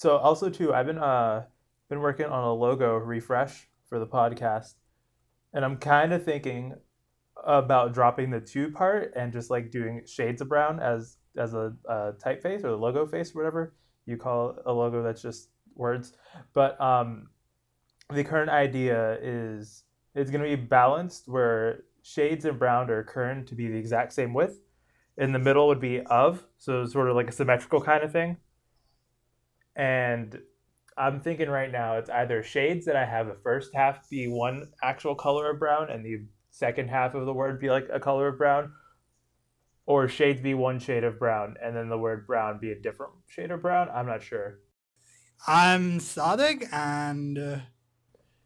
So also too, I've been uh been working on a logo refresh for the podcast, and I'm kind of thinking about dropping the two part and just like doing shades of brown as as a, a typeface or the logo face, or whatever you call a logo that's just words. But um, the current idea is it's going to be balanced where shades and brown are current to be the exact same width. In the middle would be of, so sort of like a symmetrical kind of thing. And I'm thinking right now it's either shades that I have the first half be one actual color of brown and the second half of the word be like a color of brown, or shades be one shade of brown and then the word brown be a different shade of brown. I'm not sure. I'm Sadik and uh,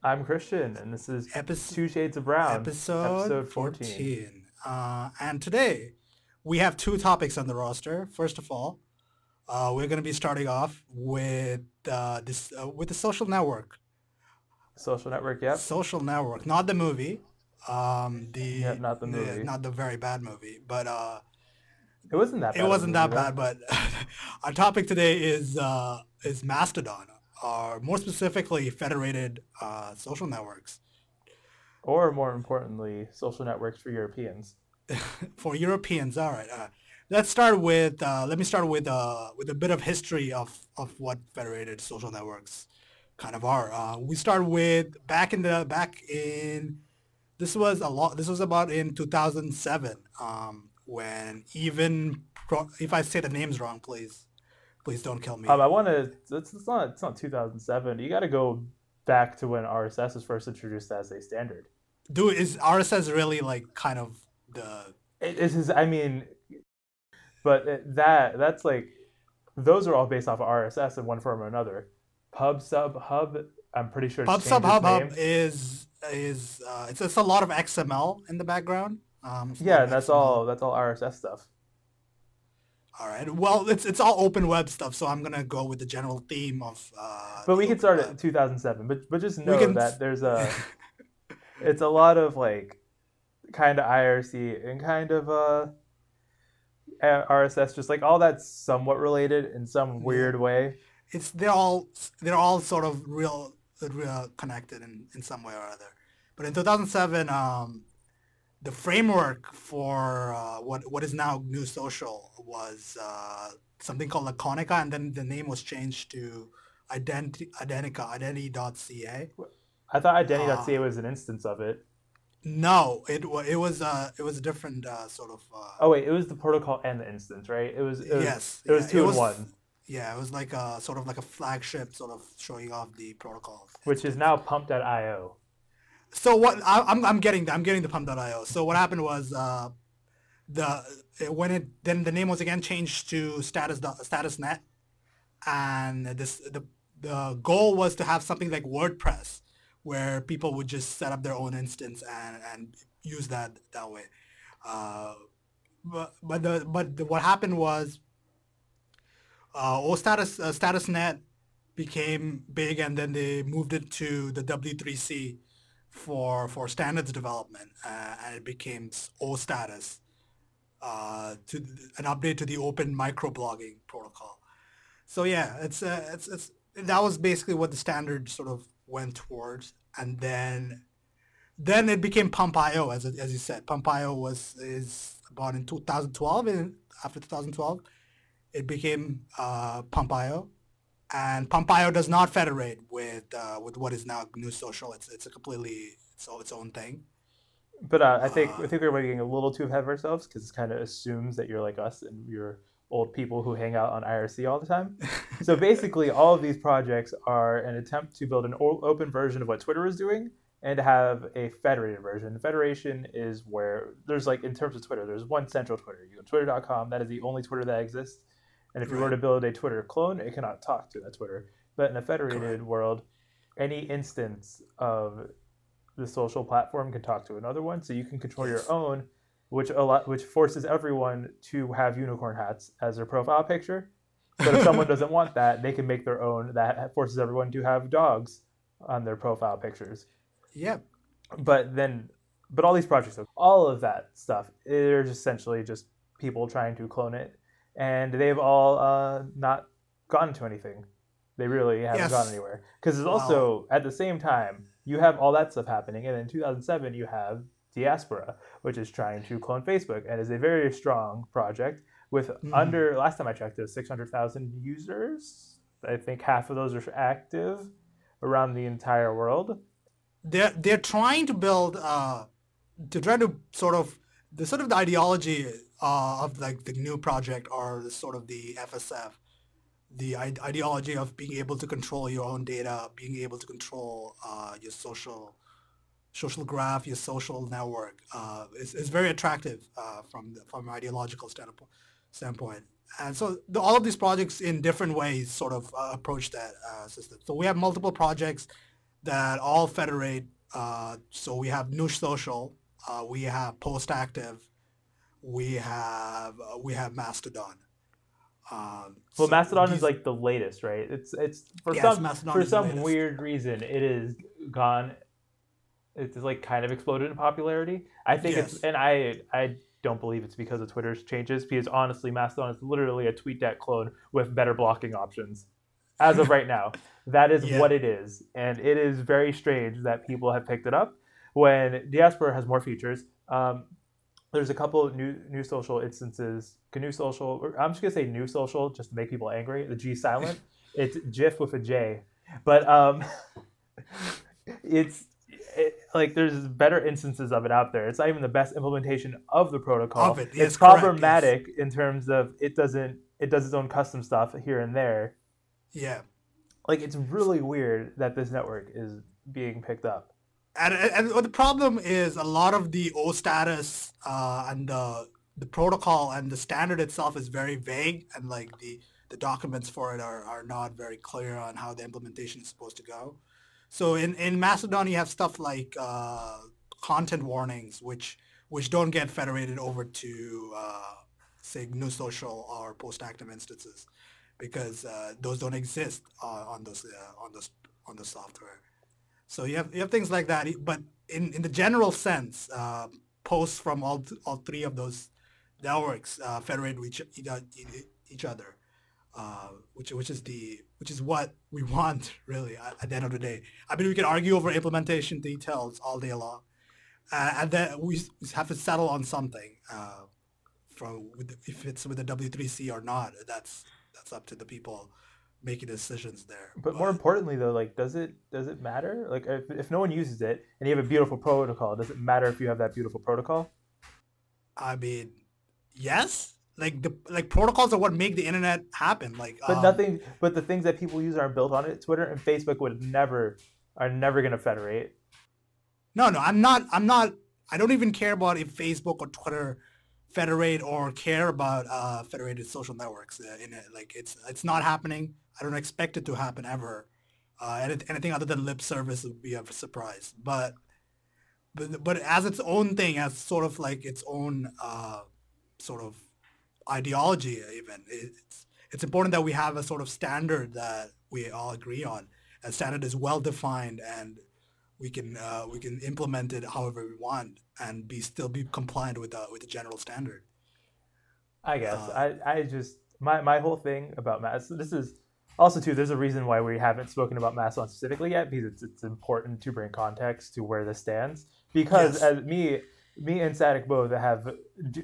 I'm Christian, and this is episode Two Shades of Brown, episode, episode 14. 14. Uh, and today we have two topics on the roster. First of all, uh, we're going to be starting off with uh, this uh, with the social network. Social Network, yep. Social network, not the movie. Um, the Yeah, not the movie. not the very bad movie, but uh, It wasn't that bad. it wasn't that movie, right? bad. But our topic today is uh, is Mastodon, or more specifically, federated uh, social networks. Or more importantly, social networks for Europeans. for Europeans. All right. Uh, let's start with. Uh, let me start with uh, with a bit of history of of what federated social networks kind of are. Uh, we start with back in the back in. This was a lot. This was about in 2007 um, when even pro- if I say the names wrong, please, please don't kill me. Um, I want to. It's, it's not. It's not 2007. You got to go back to when RSS was first introduced as a standard. Do is RSS really like kind of the It is. I mean, but that that's like those are all based off of RSS in one form or another. Pub Sub Hub. I'm pretty sure. Pub Sub Hub name. Hub is is uh, it's it's a lot of XML in the background. Um, Yeah, that's XML. all. That's all RSS stuff. All right. Well, it's it's all open web stuff, so I'm gonna go with the general theme of. Uh, But we can start open at 2007. But but just know can- that there's a. it's a lot of like, kind of IRC and kind of uh, RSS. Just like all that's somewhat related in some weird way. it's they're all they're all sort of real, real connected in, in some way or other. But in 2007, um, the framework for uh, what what is now GNU Social was uh, something called Laconica, and then the name was changed to Identi- Identi.ca, Identi.ca. I thought Identi.ca Ah. was an instance of it. No, it it was uh, it was a different uh, sort of. Uh, Oh wait, it was the protocol and the instance, right? It was. It was yes, It was yeah, two in one, Yeah, it was like a sort of like a flagship, sort of showing off the protocol. which is now Pump.io. So what I, I'm I'm getting I'm getting the pump.io. So what happened was uh, the when it then the name was again changed to status statusnet, and this the the goal was to have something like WordPress, where people would just set up their own instance and and use that that way. Uh, but but the but the, what happened was uh, OStatus uh, statusnet became big, and then they moved it to the W3C for for standards development, uh, and it became OStatus uh, to an update to the open microblogging protocol. So yeah, it's uh, it's it's that was basically what the standard sort of went towards, and then then it became Pump.io as as you said. Pump.io was is about in 2012, and after 2012, it became uh, Pump.io, and Pump.io does not federate with uh, with what is now GNU Social. It's it's a completely its own, its own thing. But uh, I think Uh, I think we're getting a little too ahead of ourselves because it kind of assumes that you're like us and you're old people who hang out on IRC all the time. so basically, all of these projects are an attempt to build an open version of what Twitter is doing and to have a federated version. Federation is where there's like in terms of Twitter, there's one central Twitter. You go to twitter.com. That is the only Twitter that exists. And if you were to build a Twitter clone, it cannot talk to that Twitter. But in a federated world, any instance of the social platform can talk to another one, so you can control your own, which a lot, which forces everyone to have unicorn hats as their profile picture. But if someone doesn't want that, they can make their own. That forces everyone to have dogs on their profile pictures. Yeah. But then, but all these projects, all of that stuff, they're just essentially just people trying to clone it, and they've all uh, not gotten to anything. They really haven't Yes. gone anywhere. Because it's also at the same time you have all that stuff happening, and in 2007 you have Diaspora, which is trying to clone Facebook, and is a very strong project with Mhm. under last time I checked, it was 600,000 users. I think half of those are active around the entire world. they're they're trying to build uh to try to sort of the sort of the ideology uh, of like the GNU project or the sort of the FSF, the I- ideology of being able to control your own data, being able to control uh, your social social graph, your social network uh, is, is very attractive uh, from the, from an ideological standpoint. standpoint. And so the, all of these projects in different ways sort of uh, approach that uh, system. So we have multiple projects that all federate. Uh, so we have GNU Social, uh, we have postActiv, we have uh, we have Mastodon. Um, Well, so Mastodon these- is like the latest, right? It's it's for Yes, some Mastodon for some weird reason it is gone. It's like kind of exploded in popularity. I think it's and I I don't believe it's because of Twitter's changes because honestly, Mastodon is literally a TweetDeck clone with better blocking options. As of right now, that is Yeah. what it is, and it is very strange that people have picked it up when Diaspora has more features. Um, there's a couple of new new social instances. GNU social. Or I'm just gonna say new social just to make people angry. The G silent. it's GIF with a J, but um, it's it, like there's better instances of it out there. It's not even the best implementation of the protocol. Of it, yes, it's correct, yes. problematic in terms of it doesn't it does its own custom stuff here and there. yeah. Like it's really weird that this network is being picked up. And, and and the problem is a lot of the OStatus uh, and the the protocol and the standard itself is very vague and like the the documents for it are, are not very clear on how the implementation is supposed to go. So in, in Mastodon you have stuff like uh, content warnings which which don't get federated over to uh, say GNU social or postActiv instances because uh, those don't exist uh, on those uh, on those on the software. So you have you have things like that, but in, in the general sense, uh, posts from all all three of those networks federate each, each other, uh, which which is the which is what we want really at, at the end of the day. I mean, we can argue over implementation details all day long, uh, and then we have to settle on something. Uh, from if it's with the W3C or not, that's that's up to the people making decisions there. But more importantly, though, like, does it does it matter? Like, if, if no one uses it and you have a beautiful protocol, does it matter if you have that beautiful protocol? I mean, yes. Like the like protocols are what make the internet happen. Like, But um, nothing. But the things that people use aren't built on it. Twitter and Facebook would never are never going to federate. No, no, I'm not. I'm not. I don't even care about if Facebook or Twitter federate or care about uh, federated social networks. Uh, in it, like it's it's not happening. I don't expect it to happen ever. Uh, anything other than lip service would be a surprise. But but but as its own thing, as sort of like its own uh, sort of ideology, even it's it's important that we have a sort of standard that we all agree on. A standard is well defined and we can uh, we can implement it however we want and be still be compliant with the with the general standard. I guess Uh, I I just my my whole thing about Mass. This is also too. There's a reason why we haven't spoken about Mastodon specifically yet because it's it's important to bring context to where this stands. Because Yes. as me me and Static both have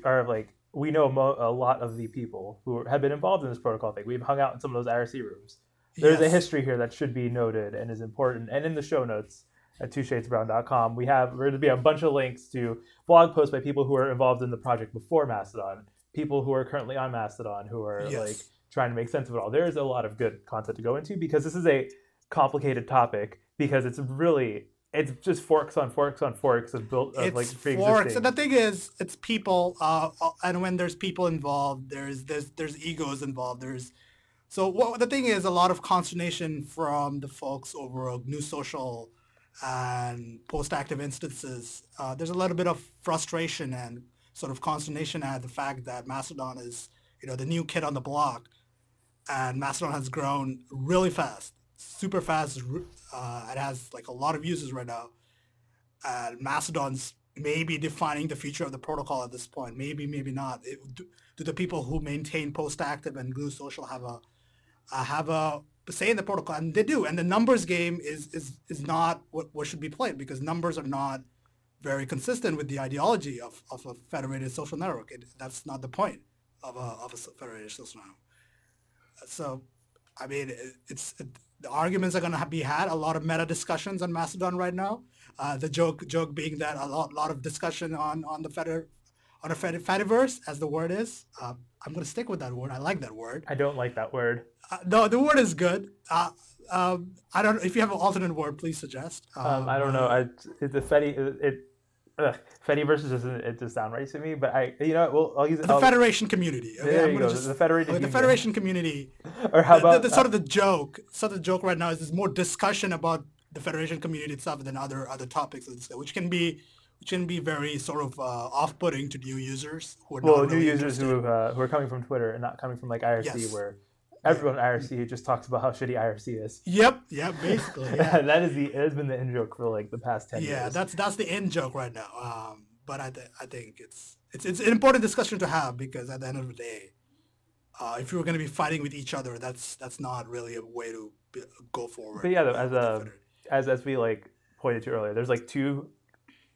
are like we know mo- a lot of the people who have been involved in this protocol thing. We've hung out in some of those IRC rooms. There's a history here that should be noted and is important. And in the show notes at twoshadesbrown.com, we have there'll be a bunch of links to blog posts by people who are involved in the project before Mastodon, people who are currently on Mastodon who are Yes. like trying to make sense of it all. There is a lot of good content to go into because this is a complicated topic because it's really it's just forks on forks on forks of built of it's like forks. And the thing is, it's people, uh, uh, and when there's people involved, there's there's there's egos involved. There's so what the thing is, a lot of consternation from the folks over GNU Social and postActiv instances. Uh, there's a little bit of frustration and sort of consternation at the fact that Mastodon is, you know, the new kid on the block, and Mastodon has grown really fast, super fast. Uh, it has like a lot of users right now uh, Mastodon's maybe defining the future of the protocol at this point. Maybe, maybe not. It, do, do the people who maintain postActiv and GNU Social have a uh, have a say in the protocol, and they do. And the numbers game is is is not what, what should be played because numbers are not very consistent with the ideology of, of a federated social network. It, that's not the point of a, of a federated social network. So, I mean, it, it's it, the arguments are going to be had. A lot of meta discussions on Mastodon right now. Uh, the joke joke being that a lot lot of discussion on on the feder on a fed, Fediverse, as the word is. Uh, I'm going to stick with that word. I like that word. I don't like that word. Uh, no, the word is good. Uh, um, I don't. If you have an alternate word, please suggest. Um, I don't know. I, the Fedi, it, it ugh, Fediverse doesn't it just sound right to me. But I, you know, well, I'll use the I'll, Federation community. Okay, There I'm you go. just- the Federated. okay, the Federation community. Or how the, about the, the sort of the joke, sort of the joke right now is there's more discussion about the Federation community itself than other other topics, which can be which can be very sort of uh, off-putting to new users who are well, new really users interested. who uh, who are coming from Twitter and not coming from like IRC, Yes. where everyone in IRC just talks about how shitty IRC is. Yep, yep, basically, yeah. that is the it has been the in joke for like the past ten yeah, years. that's that's the end joke right now. Um, but I, th- I think it's it's it's an important discussion to have because at the end of the day, uh, if you're going to be fighting with each other, that's that's not really a way to be, go forward. But yeah, though, as a Feder- as as we like pointed to earlier, there's like two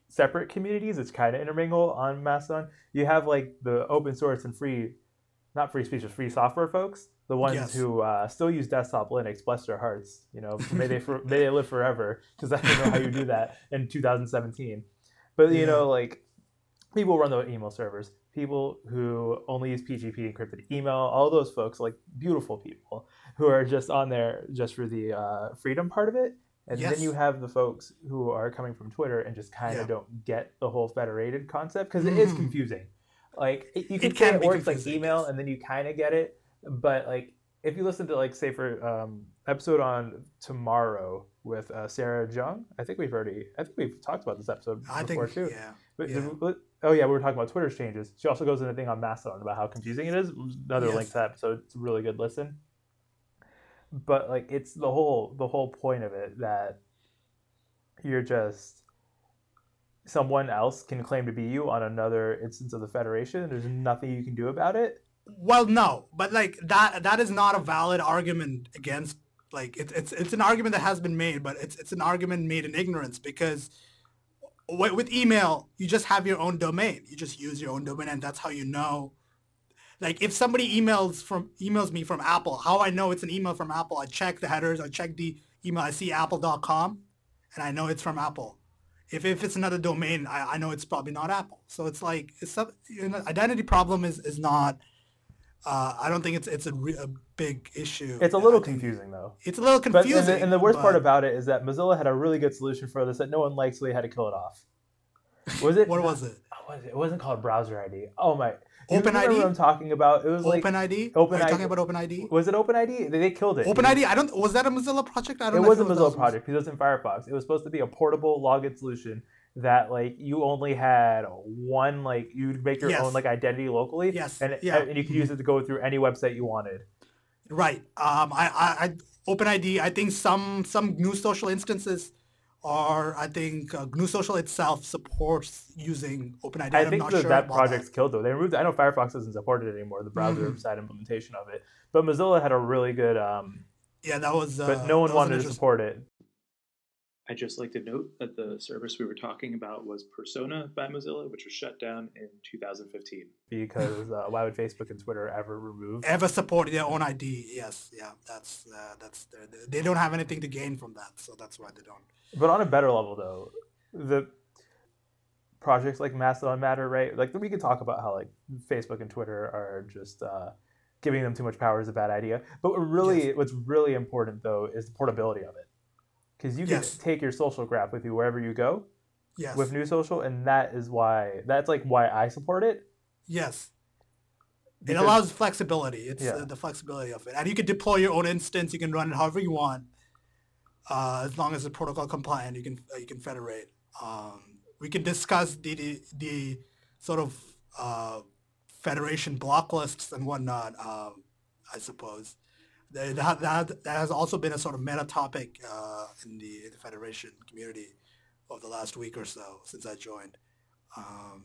separate communities. It's kind of intermingle on Mastodon. You have like the open source and free, not free speech, but free software folks. The ones Yes. who uh, still use desktop Linux, bless their hearts. You know, may they for, may they live forever. Because I don't know how you do that in 2017. But you Yeah. know, like people run the email servers. People who only use PGP encrypted email. All those folks, like beautiful people, who are just on there just for the uh, freedom part of it. And Yes. then you have the folks who are coming from Twitter and just kind of Yeah. don't get the whole federated concept because it is Mhm. confusing. Like it, you can It say can it be works like email, and then you kind of get it. But like if you listen to like say for um, episode on tomorrow with uh, Sarah Jeong, I think we've already I think we've talked about this episode I before think too. yeah. But yeah. but- oh yeah, we were talking about Twitter's changes. She also goes into a thing on Mastodon about how confusing it is. Another link to that episode. It's a really good listen. But like it's the whole the whole point of it that you're just someone else can claim to be you on another instance of the Federation. There's nothing you can do about it. Well, no, but like that that is not a valid argument against like it's it's it's an argument that has been made, but it's it's an argument made in ignorance because with, with email you just have your own domain. You just use your own domain, and that's how you know. Like if somebody emails from emails me from Apple, how I know it's an email from Apple? I check the headers, I check the email, I see apple.com, and I know it's from Apple. If, if it's another domain, I, I know it's probably not Apple. So it's like it's you know, identity problem is, is not uh, I don't think it's it's a, re- a big issue. It's a little think confusing though. It's a little But confusing. and the, and the worst part about it is that Mozilla had a really good solution for this that no one likes, so they had to kill it off. Was it? what was it? Oh, was it? It wasn't called browser ID. Oh my! You OpenID? remember what I'm talking about? It was like Open ID. Open Are you ID. talking about OpenID? was it OpenID? They, they killed it. Open ID. I don't. Was that a Mozilla project? I don't know. was a Mozilla project because it was in Firefox. It was supposed to be a portable login solution that like you only had one like you'd make your Yes. own like identity locally. Yes, And yeah. and you could use it to go through any website you wanted. Right. Um. I. I. I OpenID. I think some some GNU social instances are. I think uh, GNU social itself supports using OpenID. I I'm think not that sure that project's killed though. They removed. I know Firefox doesn't support it anymore, the browser Mhm. side implementation of it. But Mozilla had a really good. Um, Yeah, that was. Uh, but no one that wanted to support it. I'd just like to note that the service we were talking about was Persona by Mozilla, which was shut down in 2015. because uh, why would Facebook and Twitter ever remove? ever support their own ID. Yes, yeah, that's uh, that's their- they don't have anything to gain from that, so that's why they don't. But on a better level, though, the projects like Mastodon matter, right? Like we could talk about how like Facebook and Twitter are just uh, giving them too much power is a bad idea. But what really, Yes. what's really important though is the portability of it, because you can Yes. take your social graph with you wherever you go Yes, with GNU Social, and that is why that's like why I support it. yes, it allows flexibility. It's Yeah. uh, the flexibility of it, and you can deploy your own instance. You can run it however you want, uh, as long as it's protocol compliant. You can uh, you can federate. Um, we can discuss the the, the sort of uh, federation block lists and whatnot. Um, I suppose that, that that has also been a sort of meta topic uh, in the, in the federation community of the last week or so since I joined. Um,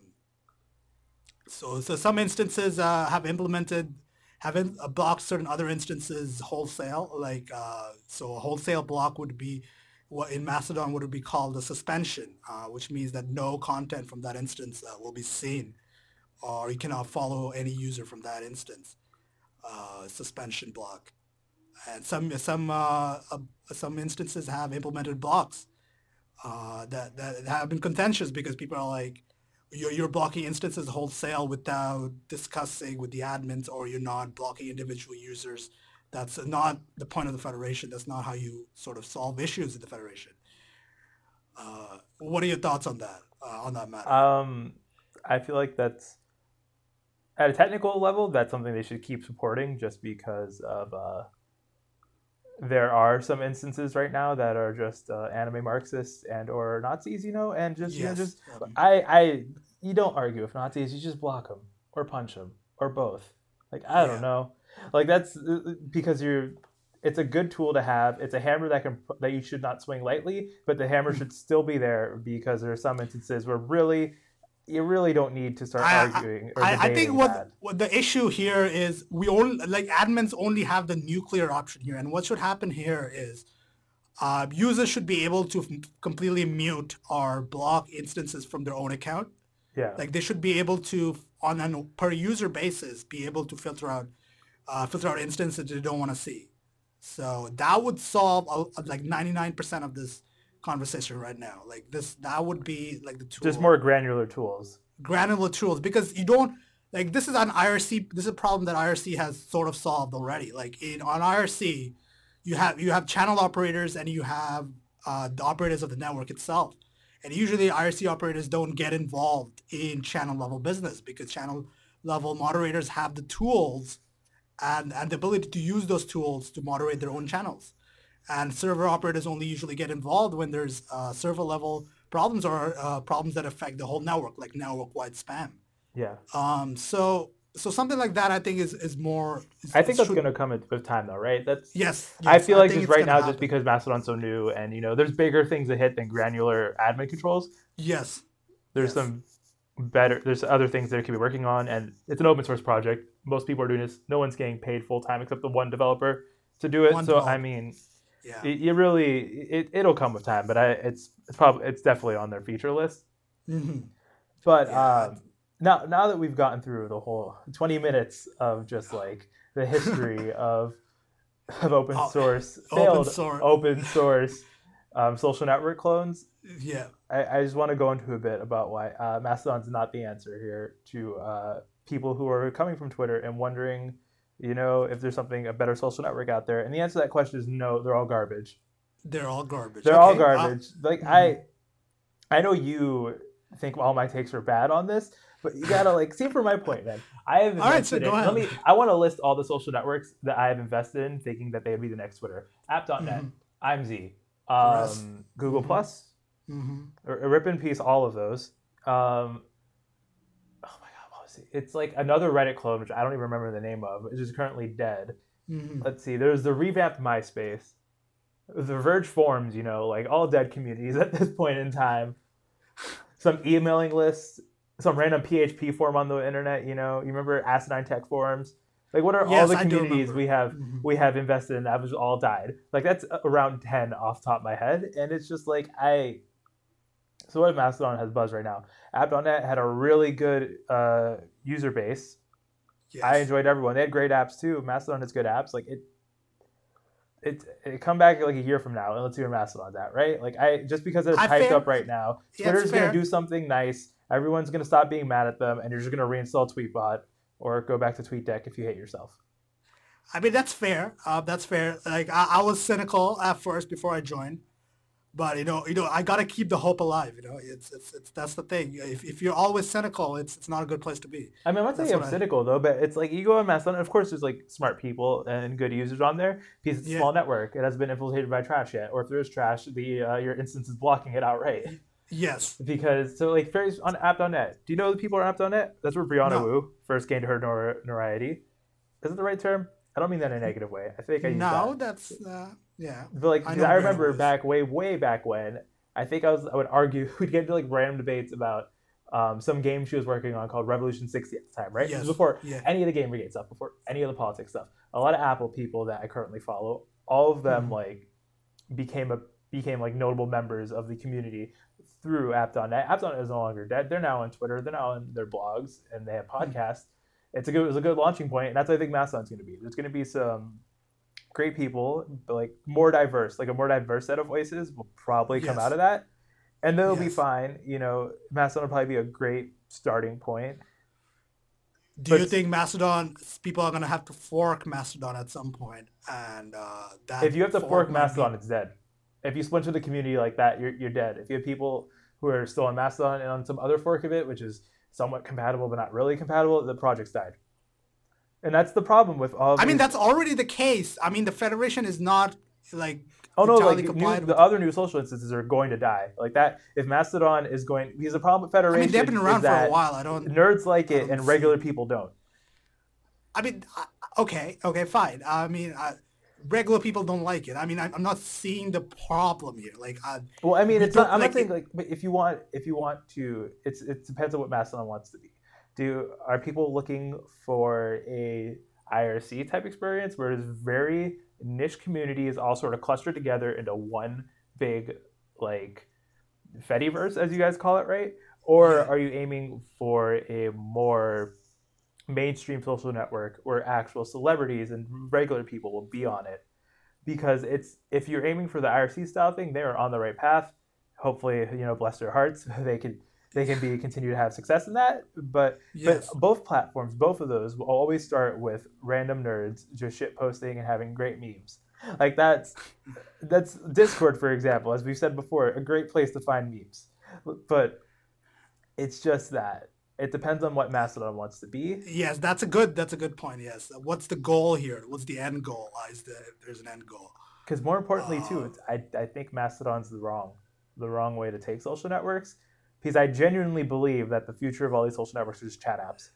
so, so some instances uh, have implemented have in, uh, blocked certain other instances wholesale. Like uh, so, a wholesale block would be what in Mastodon would be called a suspension, uh, which means that no content from that instance uh, will be seen, or you cannot follow any user from that instance. Suspension block, and some some uh, uh, some instances have implemented blocks uh, that that have been contentious because people are like, you're, you're blocking instances wholesale without discussing with the admins, or you're not blocking individual users. That's not the point of the federation. That's not how you sort of solve issues in the federation. Uh, what are your thoughts on that? Uh, on that matter? Um, I feel like that's at a technical level, that's something they should keep supporting, just because of uh, there are some instances right now that are just uh, anime Marxists and or Nazis, you know, and just you know, just I I you don't argue with Nazis, you just block them or punch them or both. Like I don't know, like that's uh, because you're. It's a good tool to have. It's a hammer that can that you should not swing lightly, but the hammer should still be there because there are some instances where really you really don't need to start I- arguing. Or I, I think what, what the issue here is we only like admins only have the nuclear option here, and what should happen here is uh, users should be able to f- completely mute or block instances from their own account. Yeah. Like they should be able to, on a per user basis, be able to filter out uh, filter out instances they don't want to see. So that would solve uh, like 99% of this conversation right now. Like this, that would be like the tool just more granular tools. granular tools because you don't like this is an IRC this is a problem that IRC has sort of solved already. Like in on IRC, you have you have channel operators and you have uh, the operators of the network itself. And usually IRC operators don't get involved in channel level business because channel level moderators have the tools and, and the ability to use those tools to moderate their own channels. And server operators only usually get involved when there's uh, server level problems or uh, problems that affect the whole network, like network-wide spam. Yeah. Um, so so something like that, I think, is is more. Is, I think that's going to come with time, though, right? That's. Yes, I yes, feel like just it's right now, just because Mastodon's so new, and you know, there's bigger things to hit than granular admin controls. yes, There's Yes. some better. There's other things they could be working on, and it's an open source project. Most people are doing this. No one's getting paid full time except the one developer to do it. One so I mean, yeah, it, you really it, it'll come with time, but I it's it's probably it's definitely on their feature list. hmm But Yeah. um, now now that we've gotten through the whole 20 minutes of just like the history of of open Oh, source open failed source. open source um, social network clones, yeah. I, I just want to go into a bit about why uh, Mastodon's not the answer here to uh, people who are coming from Twitter and wondering, you know, if there's something a better social network out there. And the answer to that question is no. They're all garbage. They're all garbage. They're all Okay, uh, garbage. like mhm. I, I know you think all my takes are bad on this, but you gotta like see from my point, man. I have All right, so go in. Let me. I want to list all the social networks that I have invested in, thinking that they would be the next Twitter. App.net, Mhm. IMZ, Rest. um, Google Mhm. Plus, mhm. or, or rip in peace all of those. Um, my god, what was it? It's like another Reddit clone, which I don't even remember the name of, which is currently dead. Mhm. Let's see. There's the revamped MySpace, the Verge forums. You know, like all dead communities at this point in time. Some emailing lists, some random PHP forum on the internet. You know, you remember Asinine Tech forums? Like, what are all the communities we have Mhm. we have invested in that was all died. Like that's around ten off the top of my head, and it's just like I. So what if Mastodon has buzz right now? App.net had a really good uh, user base. Yes. I enjoyed everyone. They had great apps too. Mastodon has good apps. Like it, it, it come back like a year from now and let's see where Mastodon's at, right? Like I just because it's I hyped fair- up right now, Yeah, Twitter's gonna do something nice. Everyone's gonna stop being mad at them, and you're just gonna reinstall TweetBot or go back to TweetDeck if you hate yourself. I mean, that's fair. Uh, that's fair. Like I, I was cynical at first before I joined, but you know, you know, I gotta keep the hope alive. You know, it's it's, it's that's the thing. If, if you're always cynical, it's it's not a good place to be. I mean, I'm not saying I'm what I- cynical though, but it's like you go on Mastodon. Of course, there's like smart people and good users on there because it's a Yeah. small network. It hasn't been infiltrated by trash yet, or if there is trash, the uh, your instance is blocking it outright. Yes. because so like fairies on app.net do you know the people on app.net that's where brianna No. wu first gained her nor- notoriety is it the right term i don't mean that in a negative way i think i use No, that. that's uh, yeah. but like I I, remember back way way back when i think i was i would argue we'd get into like random debates about um, some game she was working on called Revolution 60 at the time, right? Yes. before Yeah. any of the Gamergate stuff, before any of the politics stuff. A lot of Apple people that I currently follow, all of them Mhm. like became a became like notable members of the community through App.net. App.net is no longer dead. They're now on Twitter. They're now on their blogs and they have Hmm. podcasts. It's a good it was a good launching point, and that's what I think Mastodon's going to be. There's going to be some great people, but like more diverse, like a more diverse set of voices will probably come Yes. out of that, and they'll be fine. You know, Mastodon will probably be a great starting point. Do you think Mastodon people are gonna have to fork Mastodon at some point? and uh, that if you have to fork be- Mastodon, it's dead. If you splinter the community like that, you're, you're dead. If you have people who are still on Mastodon and on some other fork of it, which is somewhat compatible but not really compatible, the project's died. And that's the problem with all. Of I mean, that's already the case. I mean, the Federation is not like oh no, like new, the other new social instances are going to die like that. If Mastodon is going, because the problem with federation. I mean, they've been around for a while. I don't. nerds like it and regular people don't. I mean, okay, okay, fine. I mean, I, regular people don't like it. I mean, I, I'm not seeing the problem here. Like, I, Well, I mean, it's not, I'm like not saying like, but if you want, if you want to, it's it depends on what Mastodon wants to be. Do are people looking for a IRC type experience where it's very niche communities all sort of clustered together into one big like Fediverse, as you guys call it, right? Or are you aiming for a more mainstream social network where actual celebrities and regular people will be on it? Because it's if you're aiming for the IRC style thing, they are on the right path. Hopefully, you know, bless their hearts, they can they can be continue to have success in that. But yes, but both platforms, both of those will always start with random nerds just shit posting and having great memes. Like that's that's Discord, for example, as we've said before, a great place to find memes. But it's just that it depends on what Mastodon wants to be. yes, that's a good. That's a good point. Yes, what's the goal here? What's the end goal? Is if there's an end goal? Because more importantly, too, Uh, it's, I I think Mastodon's the wrong the wrong way to take social networks. Because I genuinely believe that the future of all these social networks is chat apps.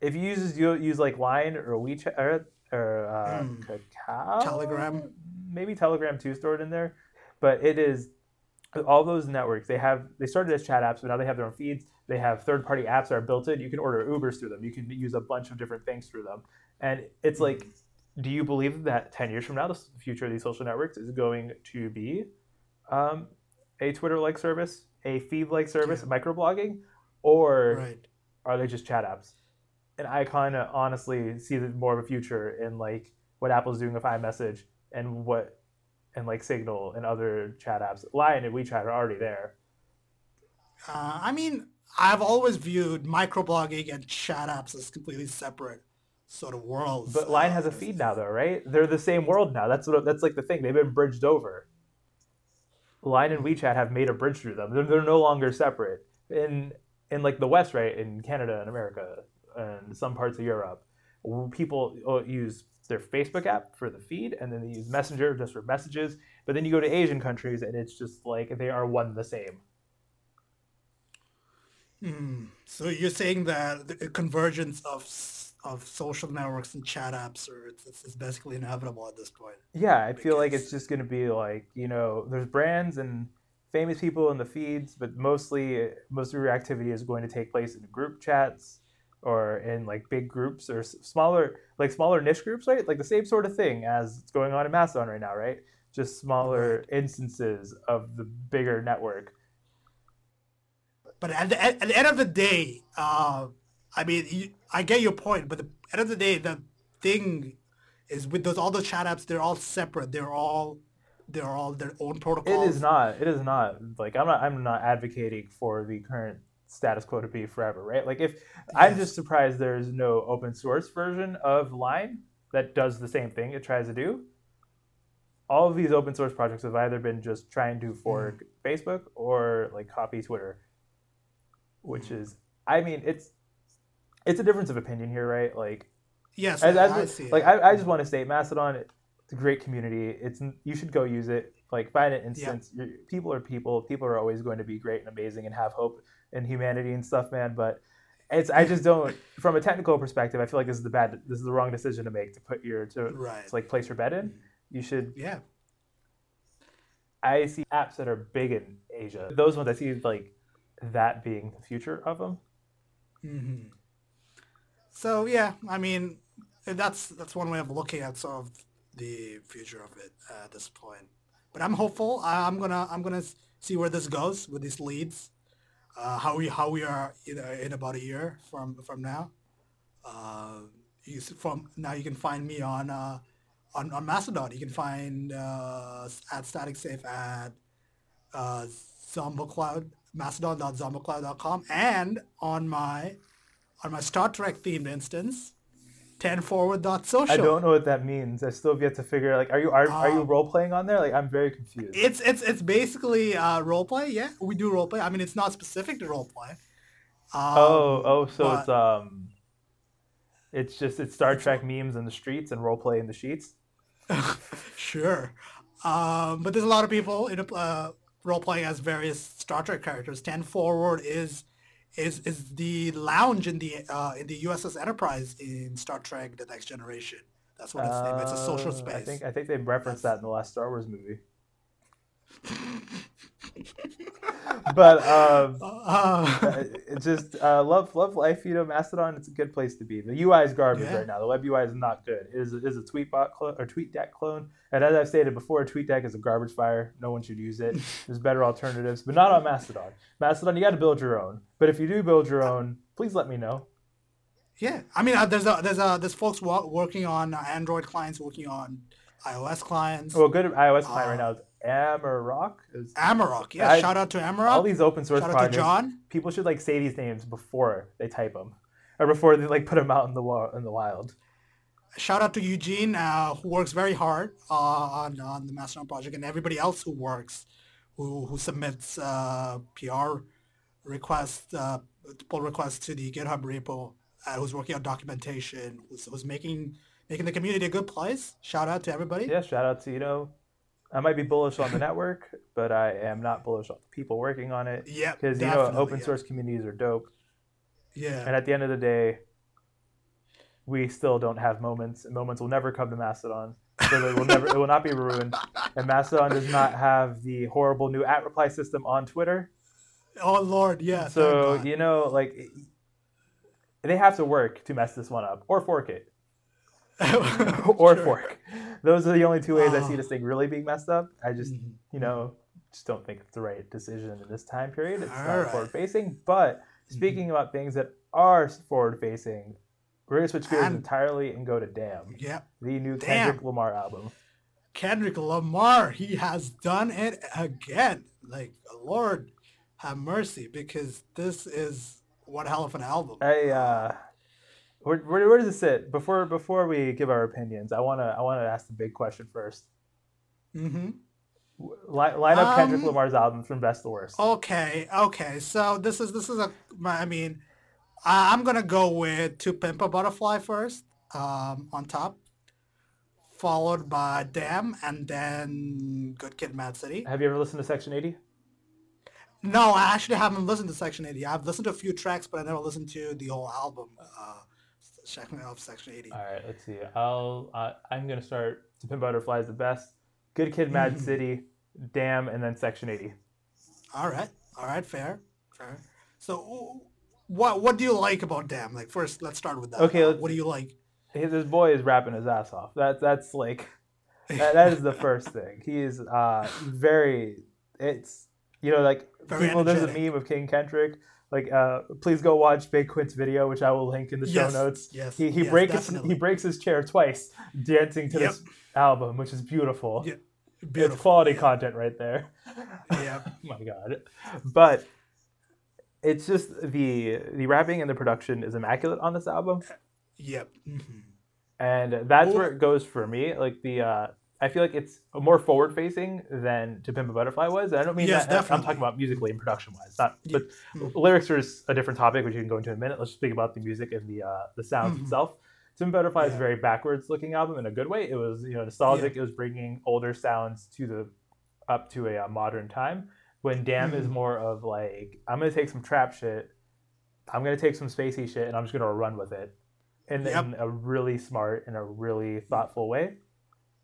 If you use you use like Line or WeChat or, or uh, Hmm. Kakao, Telegram? maybe Telegram too stored in there, but it is all those networks. They have they started as chat apps, but now they have their own feeds. They have third party apps that are built in. You can order Ubers through them. You can use a bunch of different things through them, and it's like do you believe that 10 years from now, the future of these social networks is going to be um, a Twitter like service, a feed like service, Yeah. microblogging, or Right. are they just chat apps? And I kind of honestly see the- more of a future in like what Apple's doing with iMessage and what and like Signal and other chat apps. Line and WeChat are already there. Uh, I mean, I've always viewed microblogging and chat apps as completely separate sort of worlds. But Line has a feed now, though, right? They're the same world now. That's what that's like the thing. They've been bridged over. Line and WeChat have made a bridge through them. They're, they're no longer separate. In in like the West, right? In Canada and America and some parts of Europe, people uh, use their Facebook app for the feed, and then they use Messenger just for messages. But then you go to Asian countries, and it's just like they are one the same. Hmm. So you're saying that the convergence of of social networks and chat apps are it's, it's, it's basically inevitable at this point. Yeah, I feel like it's just going to be like, you know, there's brands and famous people in the feeds, but mostly most of your activity is going to take place in group chats or in like big groups or smaller like smaller niche groups, right? Like the same sort of thing as it's going on in Mastodon right now, right? Just smaller instances of the bigger network. But at the, at the end of the day, uh, I mean, you, I get your point. But at the end of the day, the thing is with those all the chat apps, they're all separate. They're all they're all their own It protocols. is not. It is not. Like I'm not. I'm not advocating for the current status quo to be forever, right? Like if I'm just surprised there's no open source version of Line that does the same thing it tries to do. All of these open source projects have either been just trying to fork mm. Facebook or like copy Twitter, which mm. is. I mean, it's it's a difference of opinion here, right? Like Yes, as, I, as I see. like it. I, I just want to state Mastodon. It's a great community. It's you should go use it. Like find an instance. You're, people are people. People are always going to be great and amazing and have hope and humanity and stuff, man. But it's I just don't. From a technical perspective, I feel like this is the bad. This is the wrong decision to make to put your to, right. to like place your bet in. You should. yeah. I see apps that are big in Asia. Those ones I see like that being the future of them. hmm So yeah, I mean, that's that's one way of looking at sort of the future of it at this point. But I'm hopeful. I, I'm gonna I'm gonna see where this goes with these leads. Uh, how we how we are in, uh, in about a year from from now. Uh, you, from now you can find me on uh, on on Mastodon. You can find uh, at Static Safe at uh, ZomboCloud mastodon.zombocloud.com and on my on my Star Trek themed instance, 10 forward dot social. I don't know what that means. I still have yet to figure. out Like, are you are, are you Um, role playing on there? Like, I'm very confused. It's it's it's basically uh, role play. Yeah, we do role play. I mean, it's not specific to roleplay. Um, oh, oh, so but- it's um, it's just it's Star Trek memes in the streets and role play in the sheets. sure. Um, but there's a lot of people in a, uh, role playing as various Star Trek characters. Ten Forward is is is the lounge in the uh, in the USS Enterprise in Star Trek: The Next Generation. That's what it's named. It's a social Uh, space. I think I think they referenced that in the last Star Wars movie. But um, Uh, it's just uh, love love life. You know, Mastodon. It's a good place to be. The UI is garbage Yeah. right now. The web UI is not good. It is it is a Tweetbot clone or TweetDeck clone. And as I've stated before, TweetDeck is a garbage fire. No one should use it. There's better alternatives, but not on Mastodon. Mastodon, you got to build your own. But if you do build your own, please let me know. yeah, I mean, uh, there's a, there's a, there's folks wo- working on uh, Android clients, working on iOS clients. Well, good iOS client Uh, right now is Amaroq. Is Amaroq, yeah. I- shout out to Amaroq. all these open source Shout out to projects. John. People should like say these names before they type them, or before they like put them out in the wa- in the wild. Shout out to Eugene, uh, who works very hard uh, on on the Mastodon project, and everybody else who works, who who submits uh, PR requests, uh, pull requests to the GitHub repo, uh, who's working on documentation, who's, who's making making the community a good place. Shout out to everybody. Yeah, shout out to you know, I might be bullish on the network, but I am not bullish on the people working on it Yeah, because you know open yeah. source communities are dope. Yeah, And at the end of the day, we still don't have moments, and moments will never come to Mastodon. So it will never, it will not be ruined. And Mastodon does not have the horrible new at reply system on Twitter. oh Lord, yeah. so you know, like they have to work to mess this one up, or fork it. or Sure. fork. Those are the only two ways I see Oh. this thing really being messed up. I just, Mhm. you know, just don't think it's the right decision in this time period. It's not Alright. forward facing. But speaking about things that are forward facing, we're gonna switch gears entirely and go to Damn, Yeah. the new Damn. Kendrick Lamar album. Kendrick Lamar, he has done it again. Like, Lord have mercy, because this is one hell of an album. I uh where, where, where does it sit? Before before we give our opinions, I wanna I wanna ask the big question first. hmm Line, line up Kendrick Um, oh, Lamar's albums from best to worst. Okay, okay. So this is this is a. I mean, I- I'm gonna go with "To Pimp a Butterfly" first, um, on top, followed by "Damn" and then "Good Kid, Mad City." Have you ever listened to Section 80? No, I actually haven't listened to Section 80. I've listened to a few tracks, but I never listened to the whole album. Uh, Section of Section 80. All right, let's see. I'll uh, I'm gonna start. To Pimp Butterfly is the best. Good Kid, Mad. City, Damn, and then Section 80. All right, all right, fair, fair. So, what what do you like about Damn? Like, first, let's start with that. Okay, Uh, what do you like? This boy is rapping his ass off. That that's like that, that is the first thing. He is uh very. It's you know like Very people. There's a meme of King Kendrick. Like, uh, please go watch Big Quint's video, which I will link in the show Yes, notes. yes, He he yes, breaks his, definitely. he breaks his chair twice dancing to Yep. this album, which is beautiful. Yeah, It's Beautiful. quality yeah. content right there. Yeah. oh my god. But it's just the the rapping and the production is immaculate on this album. Yep. hmm And that's Well- where it goes for me. Like the uh I feel like it's more forward facing than To Pimp a Butterfly was. And I don't mean Yes, that I'm talking about musically and production wise. Not Yeah. but Mhm. lyrics are a different topic which you can go into in a minute. Let's just speak about the music and the uh the sounds Mhm. itself. To Pimp a Butterfly is a very backwards looking album in a good way. It was, you know, nostalgic. It was bringing older sounds to the up to a uh, modern time. When Damn is Mhm. more of like I'm gonna take some trap shit, I'm gonna take some spacey shit, and I'm just gonna run with it, in, Yep. in a really smart and a really thoughtful way.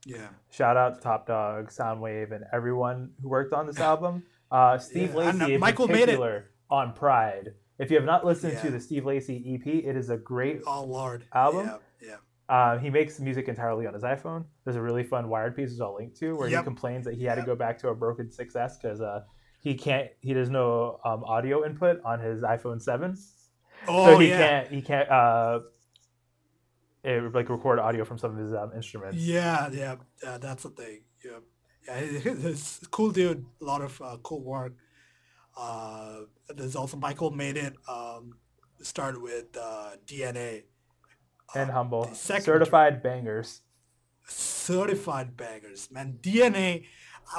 Yeah. Shout out to Top Dawg, Soundwave, and everyone who worked on this album. Uh, Steve Yeah, Lacy in Michael particular on Pride. If you have not listened to the Steve Lacy EP, it is a great. Oh Lord. Album? Yeah. yeah. Uh, he makes music entirely on his iPhone. There's a really fun Wired piece, which I'll link to, where he complains that he had to go back to a broken 6S because uh, he can't. He does no um, audio input on his iPhone 7, Oh so he yeah. can't. He can't. Uh, eh, like record audio from some of his um, instruments. Yeah, yeah, yeah. That's the thing. Yeah, yeah. he- he- He's a cool dude. A lot of uh, cool work. Uh, there's also Mike WiLL Made-It. Um, started with uh, DNA. and Uh, humble, the second certified bangers. certified bangers, man. DNA.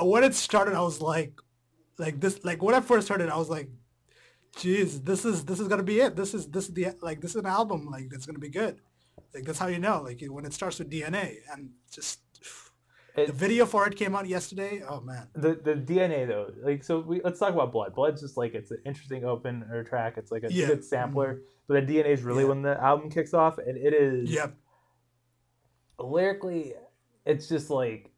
When it started, I was like, like this. Like when I first heard it, I was like, "Jeez, this is this is gonna be it. This is this is the like this is an album like that's gonna be good." Like that's how you know. Like when it starts with DNA and just It- the video for it came out yesterday. Oh man. the the DNA though, like so, we let's talk about Blood. Blood's just like it's an interesting opener track. It's like a Yeah. good sampler, mm-hmm. but the DNA is really Yeah. when the album kicks off, and it is Yep. lyrically, it's just like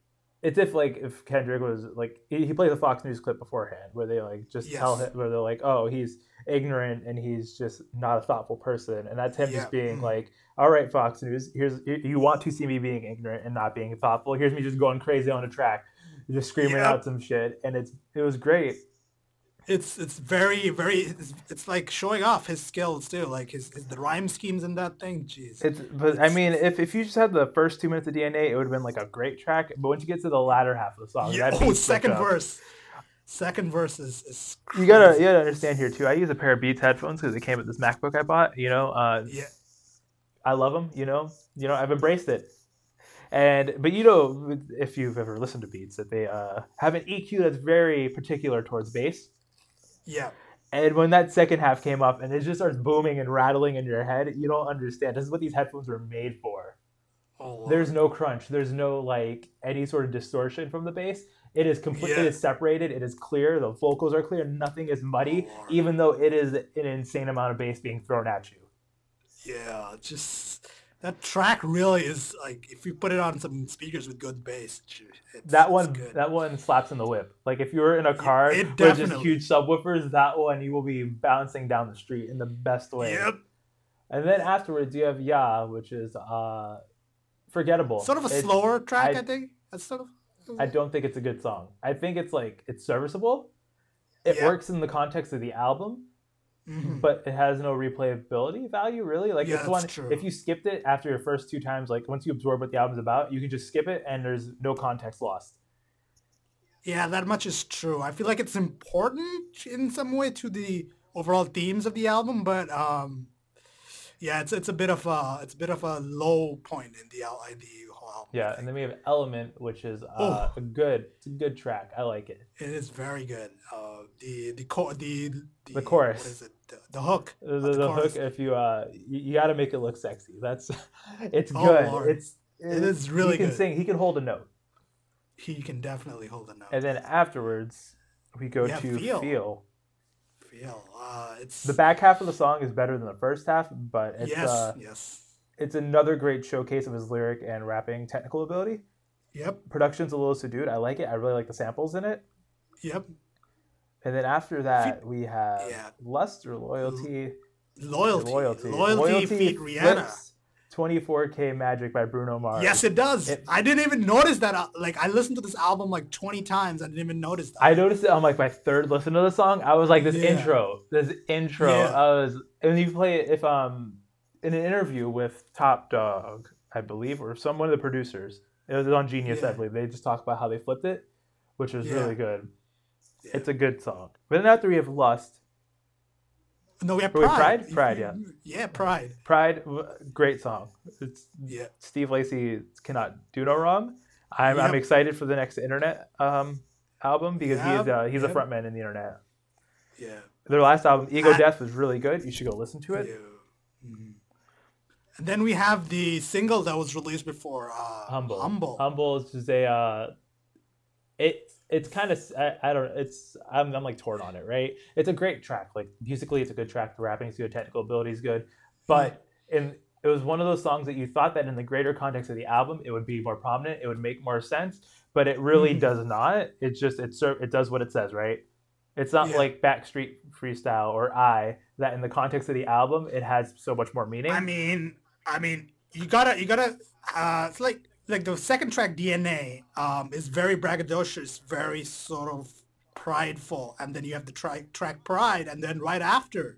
it's if like if Kendrick was like he, he plays a Fox News clip beforehand where they like just tell him where they're like, oh, he's ignorant and he's just not a thoughtful person, and that's him Yeah. just being Mhm. like, all right, Fox News, here's you- you want to see me being ignorant and not being thoughtful. Here's me just going crazy on a track, just screaming Yep. out some shit, and it's it was great. It's it's very very it's, it's like showing off his skills too. Like his, his the rhyme schemes in that thing. Jeez. It's but I mean, if, if you just had the first two minutes of DNA, it would have been like a great track. But once you get to the latter half of the song, yeah. Oh, second verse. Second verse is, is You gotta you gotta understand here too. I use a pair of Beats headphones because it came with this MacBook I bought. You know, uh, Yeah. I love them. You know, you know, I've embraced it. And but you know, if you've ever listened to Beats, that they uh, have an EQ that's very particular towards bass. Yeah. And when that second half came up and it just starts booming and rattling in your head, you don't understand. This is what these headphones were made for. Oh, There's no crunch. There's no like any sort of distortion from the bass. It is completely Yeah. Separated. It is clear. The vocals are clear. Nothing is muddy, Oh, even though it is an insane amount of bass being thrown at you. Yeah, just that track really is like if you put it on some speakers with good bass, it's, That it's one, good. that one slaps in the whip. Like if you were in a car it with just huge subwoofers, that one you will be bouncing down the street in the best way. Yep. And then afterwards, you have Yah, which is uh, forgettable. Sort of a It's- slower track, I- I, think. That's sort of. I don't think it's a good song. I think it's like it's serviceable. It Yeah. works in the context of the album, Mhm. but it has no replayability value really. Like Yeah, it's that's one true. if you skipped it after your first two times, like once you absorb what the album's about, you can just skip it and there's no context lost. Yeah, that much is true. I feel like it's important in some way to the overall themes of the album, but um, yeah, it's it's a bit of a it's a bit of a low point in the in the whole album. Yeah, and then we have Element, which is uh, Oh. a good, it's a good track. I like it. it is very good. Uh, the the co- the, the The chorus. What is it? The, the hook. The, the, the hook, if you uh, you, you got to make it look sexy. That's it's Oh, good. It's It is really good. He can good. sing. He can hold a note. He can definitely hold a note. And then afterwards, we go have to Feel. feel. Feel. Uh, it's The back half of the song is better than the first half, but it's yes, uh, yes. it's another great showcase of his lyric and rapping technical ability. Yep, Production's a little subdued. I like it. I really like the samples in it. yep. And then after that, we have yeah. Lust or Loyalty. Loyalty. Loyalty. Loyalty, feat Rihanna. flips 24K Magic by Bruno Mars. Yes, it does. It- I didn't even notice that. uh, Like, I listened to this album like 20 times. I didn't even notice that. I noticed it on like my third listen to the song. I was like, this Yeah. intro, this intro. Yeah. I was, and you play it if um in an interview with Top Dawg, I believe, or some one of the producers. It was on Genius, I believe. They just talked about how they flipped it, which was Yeah. really good. It's a good song. But then after we have Lust, no, we have Pride. Pride? Pride, yeah. Yeah, Pride. Pride, great song. It's Yeah. Steve Lacy cannot do no wrong. I'm, I'm excited for the next Internet um, album because he is uh, he's a yep. frontman in the Internet. Yeah. Their last album, Ego I- Death, was really good. You should go listen to it. Yeah. Mhm. And then we have the single that was released before. Uh, Humble. Humble. Humble is just a. Uh, it it's kind of I, I don't it's I'm, I'm like torn on it right. It's a great track. Like musically, it's a good track. The rapping's good. Technical ability is good. But in it was one of those songs that you thought that in the greater context of the album, it would be more prominent. It would make more sense. But it really Mhm. does not. It's just it serve it does what it says right. It's not Yeah. like Backstreet Freestyle or I that in the context of the album it has so much more meaning. I mean, I mean, you gotta, you gotta. Uh, it's like like the second track, DNA, um, is very braggadocious, very sort of prideful, and then you have the track track Pride, and then right after,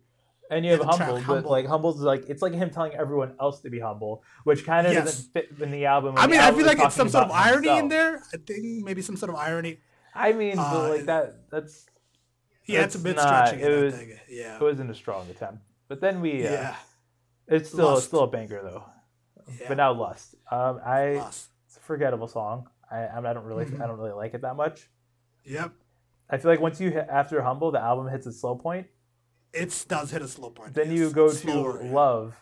and you have yeah, the track humble, but Humble. like humble's like it's like him telling everyone else to be humble, which kind of Yes. doesn't fit in the album. I mean, I feel like it's some sort of irony in there. I think maybe some sort of irony. I mean, but Uh, like that that's Yeah, it's, a bit not- stretching. it it was- Yeah. it wasn't a strong attempt. But then we, uh, yeah. it's still it's still a banger though. Yeah. But now lust. Um, I Lost. it's a forgettable song. I I, I don't really Mhm. I don't really like it that much. Yep. I feel like once you hit after humble, the album hits a slow point. It does hit a slow point. Then yes. you go to Slower, yeah. love.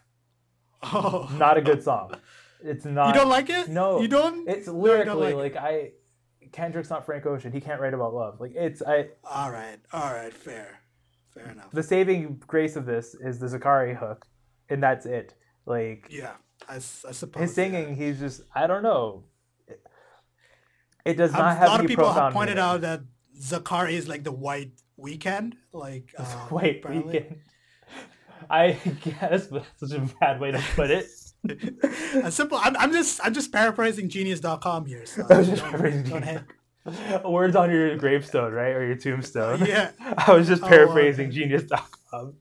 Oh. Not a good song. It's not. You don't like it? No. You don't? It's No, you don't lyrically like like, I. Kendrick's not Frank Ocean. He can't write about love. Like it's I. All right. All right. Fair. Fair enough. The saving grace of this is the Zacari hook, and that's it. Like Yeah. I, I suppose. his singing, he's just I don't know. It, it does yeah. not Um, have a lot of people have pointed out that Zacari is like the white Weeknd. Like, um, Wait, apparently. Weeknd. I guess, but that's such a bad way to put it. a simple. I'm, I'm just I'm just paraphrasing Genius.com here. So I was just paraphrasing Words on your gravestone, right, or your tombstone. Yeah. I was just Oh, paraphrasing okay. Genius.com.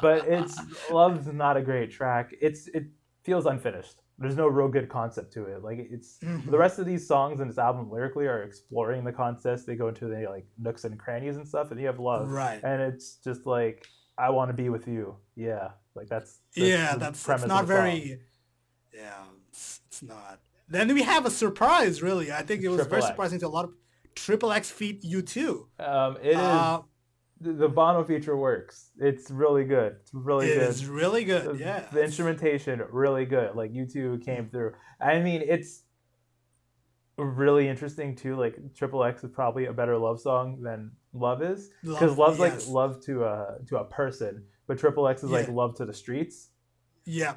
but it's love's not a great track. It's it feels unfinished. There's no real good concept to it. Like it's Mhm. the rest of these songs in this album lyrically are exploring the concepts. They go into the like nooks and crannies and stuff, and you have love, Right. and it's just like I want to be with you. Yeah, like that's, that's yeah, the that's premise it's of not the song. very. Yeah, it's, it's not. Then we have a surprise. Really, I think it was Triple very X. surprising to a lot of Triple X feat U2. Um, it is Uh, the, Bono feature works. It's really good. It's really it good. It's really good. the, Yeah, the instrumentation really good like U2 came through i mean it's really interesting too like triple x is probably a better love song than love is because Love, love's like love to a to a person but triple x is like love to the streets Yeah,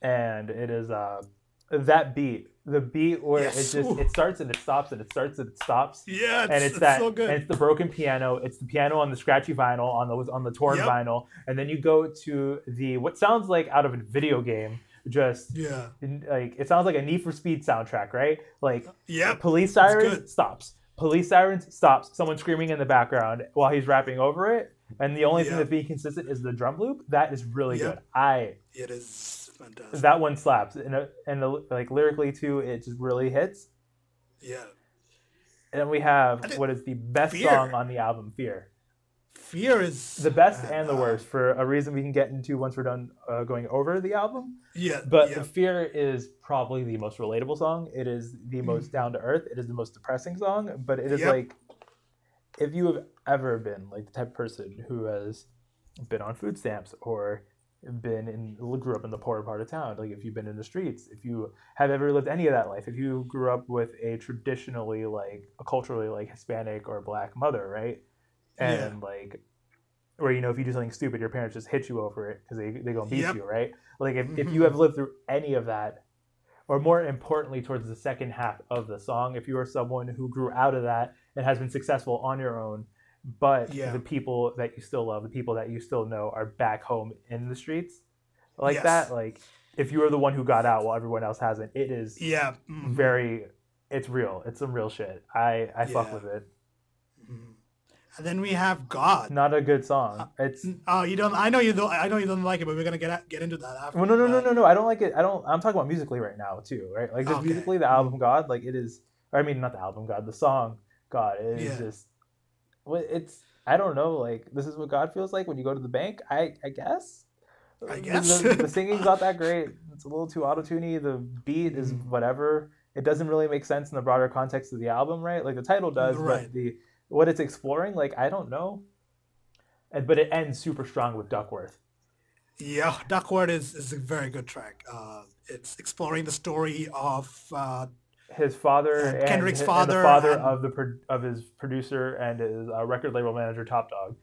and it is uh that beat the beat where Yes. it just it starts and it stops and it starts and it stops. Yeah, it's, and it's, it's that so good. and it's the broken piano it's the piano on the scratchy vinyl on the on the torn Yep. vinyl and then you go to the what sounds like out of a video game just yeah, like it sounds like a need for speed soundtrack right? Like yeah, police sirens stops. Police sirens stops. Someone screaming in the background while he's rapping over it and the only thing that's being consistent is the drum loop. That is really Yep. good. I it is fantastic. that one slaps and, uh, and the, like lyrically too it just really hits yeah, and then we have what is the best Fear. song on the album fear fear is the best and the worst for a reason we can get into once we're done uh, going over the album. Yeah, But yeah, Fear is probably the most relatable song. It is the most down to earth. It is the most depressing song, but it is. Yep. like if you have ever been like the type of person who has been on food stamps or been in grew up in the poorer part of town. Like if you've been in the streets if you have ever lived any of that life if you grew up with a traditionally like a culturally like hispanic or black mother right? And like where you know if you do something stupid your parents just hit you over it because they, they go and beat Yep. you right? Like if, if you mm-hmm. have lived through any of that or more importantly towards the second half of the song if you are someone who grew out of that and has been successful on your own but Yeah. the people that you still love the people that you still know are back home in the streets like Yes. that like if you are the one who got out while everyone else hasn't it is yeah, mhm, very it's real it's some real shit i i fuck with it mhm. And then we have God. not a good song it's Oh, you don't. I know you don't. I know you don't like it, but we're gonna get get into that after. Well, no, no, no, no, no. I don't like it. I don't. I'm talking about musically right now too, right? Like just Okay. musically, the album God, like it is. Or I mean, not the album God, the song God. It is Yeah. just. Well, it's. I don't know. Like this is what God feels like when you go to the bank. I I guess. I guess. the, the singing's not that great. It's a little too auto tuney. The beat is Mhm. whatever. It doesn't really make sense in the broader context of the album, right? Like the title does, Right. but the what it's exploring, like I don't know. And, but it ends super strong with Duckworth. Yeah, Duckworth is, is a very good track. Uh, it's exploring the story of uh, his father And and, Kendrick's hi- and father the father and- of the pro- of his producer and his uh, record label manager Top Dawg,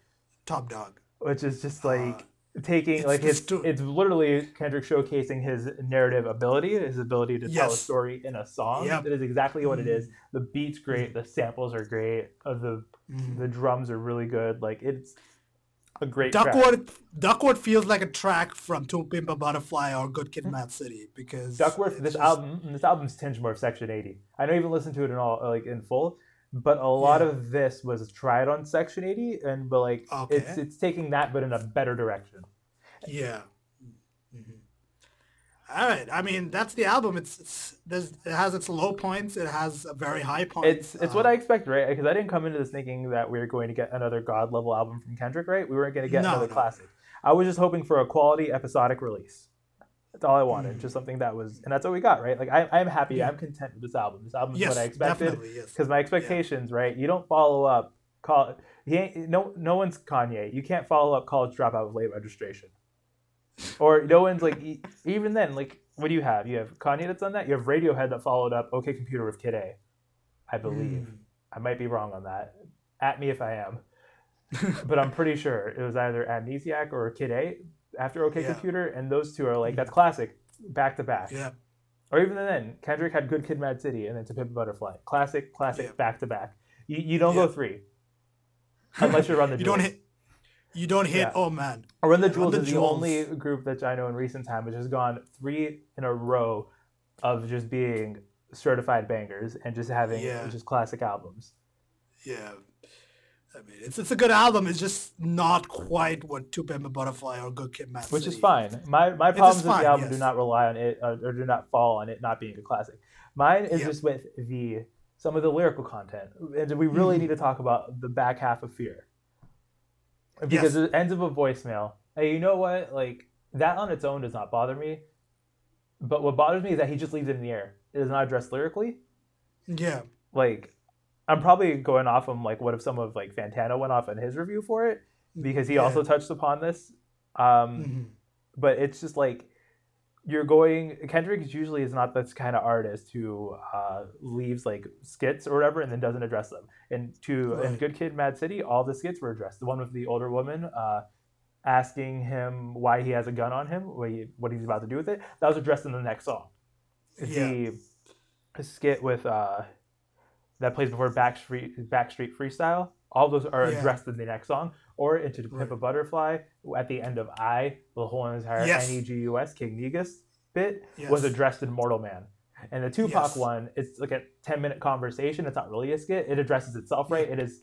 Top Dawg. which is just like taking It's like his sto- it's literally Kendrick showcasing his narrative ability, his ability to tell a story in a song. Yep. That is exactly what it Mhm. is. The beat's great, the samples are great, uh, the Mhm. the drums are really good. Like it's a great track. Duckworth Duckworth feels like a track from To Pimp a Butterfly or Good Kid, Mad City because Duckworth, this just- album, this album's tinged more of Section 80. I don't even listen to it in all, like in full, but a lot Yeah. of this was tried on Section 80, and but like Okay. it's it's taking that, but in a better direction. Yeah. All right. I mean, that's the album. It's, it's there's it has its low points. It has a very high point. It's it's what Uh, I expect, right? Because I didn't come into this thinking that we were going to get another God level album from Kendrick, right? We weren't going to get No, another no. classic. I was just hoping for a quality episodic release. That's all I wanted, Mm. just something that was, and that's what we got, right? Like I, I'm happy, Yeah. I'm content with this album. This album is yes, what I expected. definitely yes. because my expectations, right? You don't follow up. Call he ain't no no one's Kanye. You can't follow up college dropout with late registration, or no one's like e- even then. Like what do you have? You have Kanye that's done that. You have Radiohead that followed up OK Computer with Kid A. I believe Mm. I might be wrong on that. At me if I am, but I'm pretty sure it was either Amnesiac or Kid A after OK Yeah. Computer, and those two are like that's classic back to back. Yeah. Or even then, Kendrick had Good Kid, Mad City, and then To Pimp a Butterfly. Classic, classic, Yeah. back to back. You, you don't Yeah. go three, unless you're on the you don't hit. You don't hit. Yeah. Oh man. Or Run the Jewels the is the only group that I know in recent time which has gone three in a row of just being certified bangers and just having Yeah. just classic albums. Yeah. I mean, it's it's a good album. It's just not quite what To Pimp a Butterfly or Good Kid, Mad Which City. is fine. My my problems with fine, the album do not rely on it uh, or do not fall on it not being a classic. Mine is Yeah. just with the some of the lyrical content, and we really Mhm. need to talk about the back half of Fear because Yes. it ends of a voicemail. Hey, you know what? Like that on its own does not bother me, but what bothers me is that he just leaves it in the air. It is not addressed lyrically. Yeah. Like I'm probably going off on like what if some of like Fantano went off on his review for it because he Yeah. also touched upon this. Um, Mhm. but it's just like you're going kendrick is usually is not this kind of artist who uh, leaves like skits or whatever and then doesn't address them and to in Right. good kid mad city all the skits were addressed the one with the older woman uh, asking him why he has a gun on him what, he, what he's about to do with it that was addressed in the next song Yeah. the skit with uh, that plays before backstreet backstreet freestyle all those are Yeah. addressed in the next song or into the. Pimp a Butterfly at the end of I, the whole entire Yes. N-E-G-U-S, King Negus bit Yes. was addressed in Mortal Man. And the Tupac Yes. one, it's like a 10 minute conversation. It's not really a skit. It addresses itself right. It is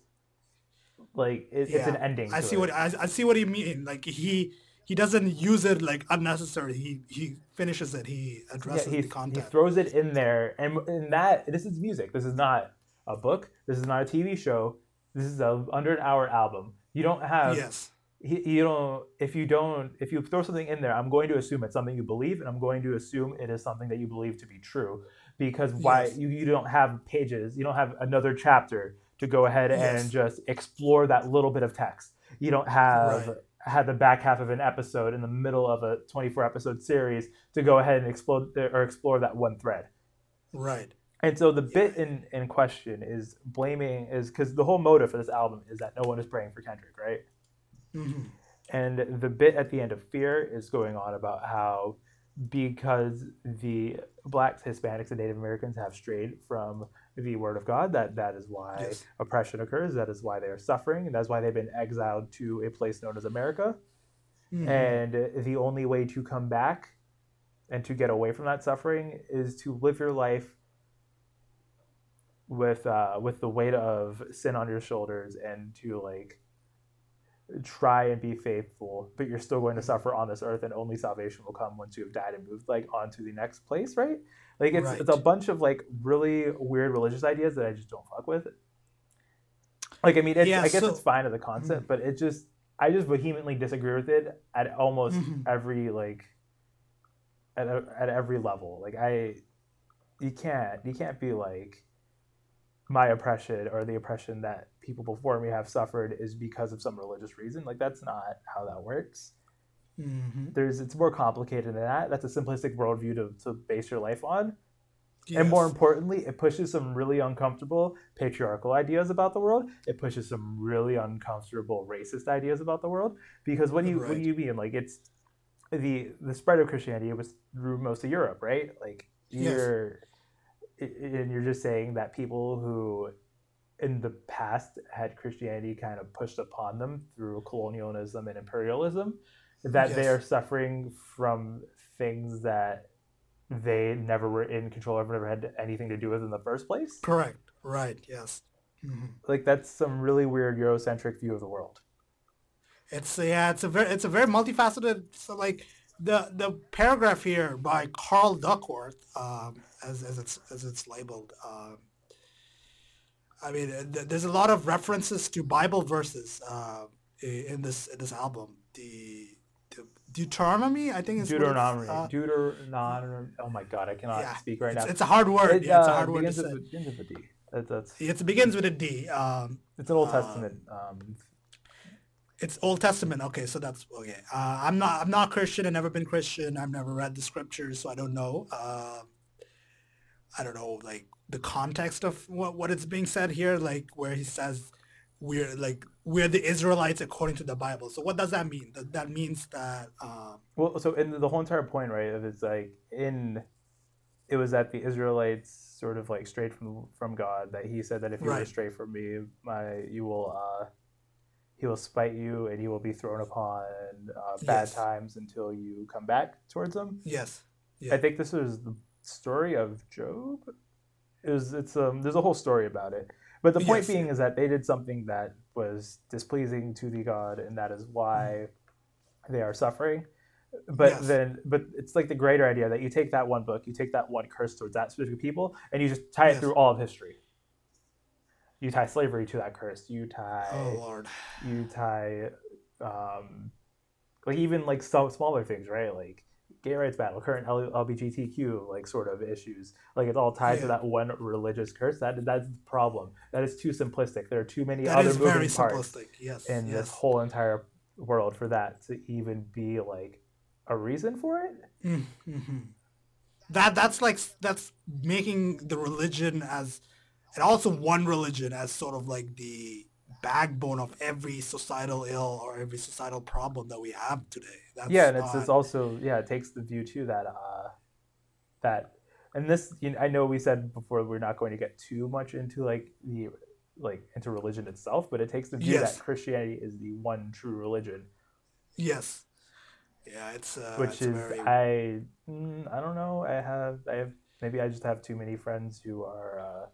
like, it, it's an ending. I see it. what I, I see what you mean. Like he he doesn't use it like unnecessary. He he finishes it. He yeah, addresses he, the he throws it in there. And in that, this is music. This is not a book. This is not a TV show. This is a under an hour album. You don't have yes. you don't if you don't if you throw something in there i'm going to assume it's something you believe and i'm going to assume it is something that you believe to be true because why Yes. you, you don't have pages you don't have another chapter to go ahead Yes. and just explore that little bit of text you don't have Right. had the back half of an episode in the middle of a 24 episode series to go ahead and explode or explore that one thread Right. And so the bit in, in question is blaming is because the whole motive for this album is that no one is praying for kendrick right hmm and the bit at the end of Fear is going on about how because the blacks, Hispanics, and Native Americans have strayed from the Word of God, that that is why Yes. oppression occurs. That is why they are suffering, and that's why they've been exiled to a place known as America. Mhm. And the only way to come back and to get away from that suffering is to live your life with uh, with the weight of sin on your shoulders and to like try and be faithful, but you're still going to suffer on this earth, and only salvation will come once you have died and moved like on to the next place, right? Like it's it's a bunch of like really weird religious ideas that I just don't fuck with. Like I mean, it's, Yeah, I guess so- it's fine as a concept, but it just I just vehemently disagree with it at almost Mhm. every like at at every level. Like I, you can't you can't be like my oppression or the oppression that people before me have suffered is because of some religious reason. Like that's not how that works. Mhm. There's it's more complicated than that. That's a simplistic worldview to, to base your life on. And more importantly, it pushes some really uncomfortable patriarchal ideas about the world. It pushes some really uncomfortable racist ideas about the world. Because what do you what do you mean? Like it's the the spread of Christianity was through most of Europe, right? Like you're i- and you're just saying that people who in the past had Christianity kind of pushed upon them through colonialism and imperialism, that they are suffering from things that they never were in control of, never had anything to do with in the first place. Correct. Right. Yes. hmm Like that's some really weird Eurocentric view of the world. It's yeah, it's a very it's a very multifaceted. So like the the paragraph here by Carl Duckworth, um, as as it's as it's labeled. Um, I mean, th- there's a lot of references to Bible verses uh, in this in this album. The, the Deuteronomy, I think, is it's, Deuteronomy, uh, Deuteronomy. Oh my god, I cannot yeah, speak right it's, now. it's a hard word. It, yeah, it's a uh, hard word to begins say. with, begins with a D. That, that's It begins with a D. Um, it's an Old Uh, Testament. Um, It's Old Testament. Okay, so that's okay. Uh, I'm not. I'm not Christian. I've never been Christian. I've never read the scriptures, so I don't know. Uh, I don't know, like the context of what what is being said here, like where he says we're like we're the Israelites according to the Bible. So what does that mean? That that means that. Um, Well, so in the whole entire point, right, of it's like in it was that the Israelites sort of like strayed from from God. That He said that if you were Right. stray from me, my you will uh, He will spite you and he will be thrown upon uh, bad Yes. times until you come back towards Him. yes. I think this is the story of Job. It was it's um there's a whole story about it. But the point Yes. being is that they did something that was displeasing to the god and that is why they are suffering. But Yes. then but it's like the greater idea that you take that one book, you take that one curse towards that specific people and you just tie it Yes. through all of history. You tie slavery to that curse. You tie Oh Lord. you tie um like even like some smaller things right like gay rights battle current LGBTQ like sort of issues like it's all tied to that one religious curse that that's the problem that is too simplistic there are too many That other is moving very parts. Yes. in yes. this whole entire world for that to even be like a reason for it Mm-hmm. That that's like that's making the religion as, and also one religion as sort of like the backbone of every societal ill or every societal problem that we have today. That's yeah and it's, it's also yeah it takes the view too that uh that and this you know, i know we said before we're not going to get too much into like the like into religion itself but it takes the view Yes. that christianity is the one true religion yes, yeah, it's uh, which it's is very, i mm, i don't know i have i have maybe i just have too many friends who are uh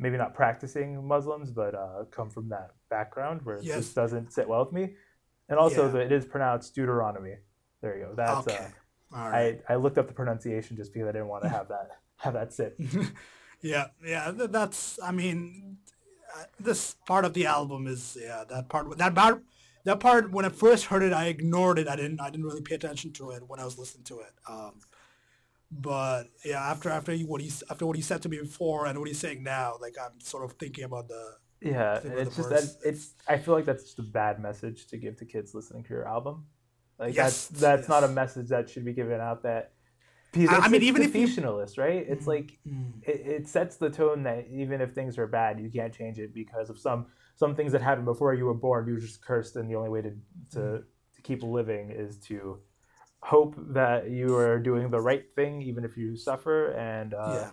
maybe not practicing muslims but uh come from that background where it Yes. just doesn't sit well with me and also Yeah. the, it is pronounced deuteronomy there you go that's okay. uh All right. I, I looked up the pronunciation just because I didn't want to have that have that sit. yeah, yeah, that's. I mean, uh, this part of the album is yeah that part that part that part when I first heard it I ignored it I didn't I didn't really pay attention to it when I was listening to it. Um, but yeah, after after what he after what he said to me before and what he's saying now, like I'm sort of thinking about the Yeah, of it's the just that it's. I feel like that's just a bad message to give to kids listening to your album. Like Yes, that's that's not a message that should be given out. That because I- I mean, even if you- right? It's Mm, like mm, it, it sets the tone that even if things are bad, you can't change it because of some some things that happened before you were born. You were just cursed, and the only way to to, Mm. to keep living is to hope that you are doing the right thing, even if you suffer, and uh,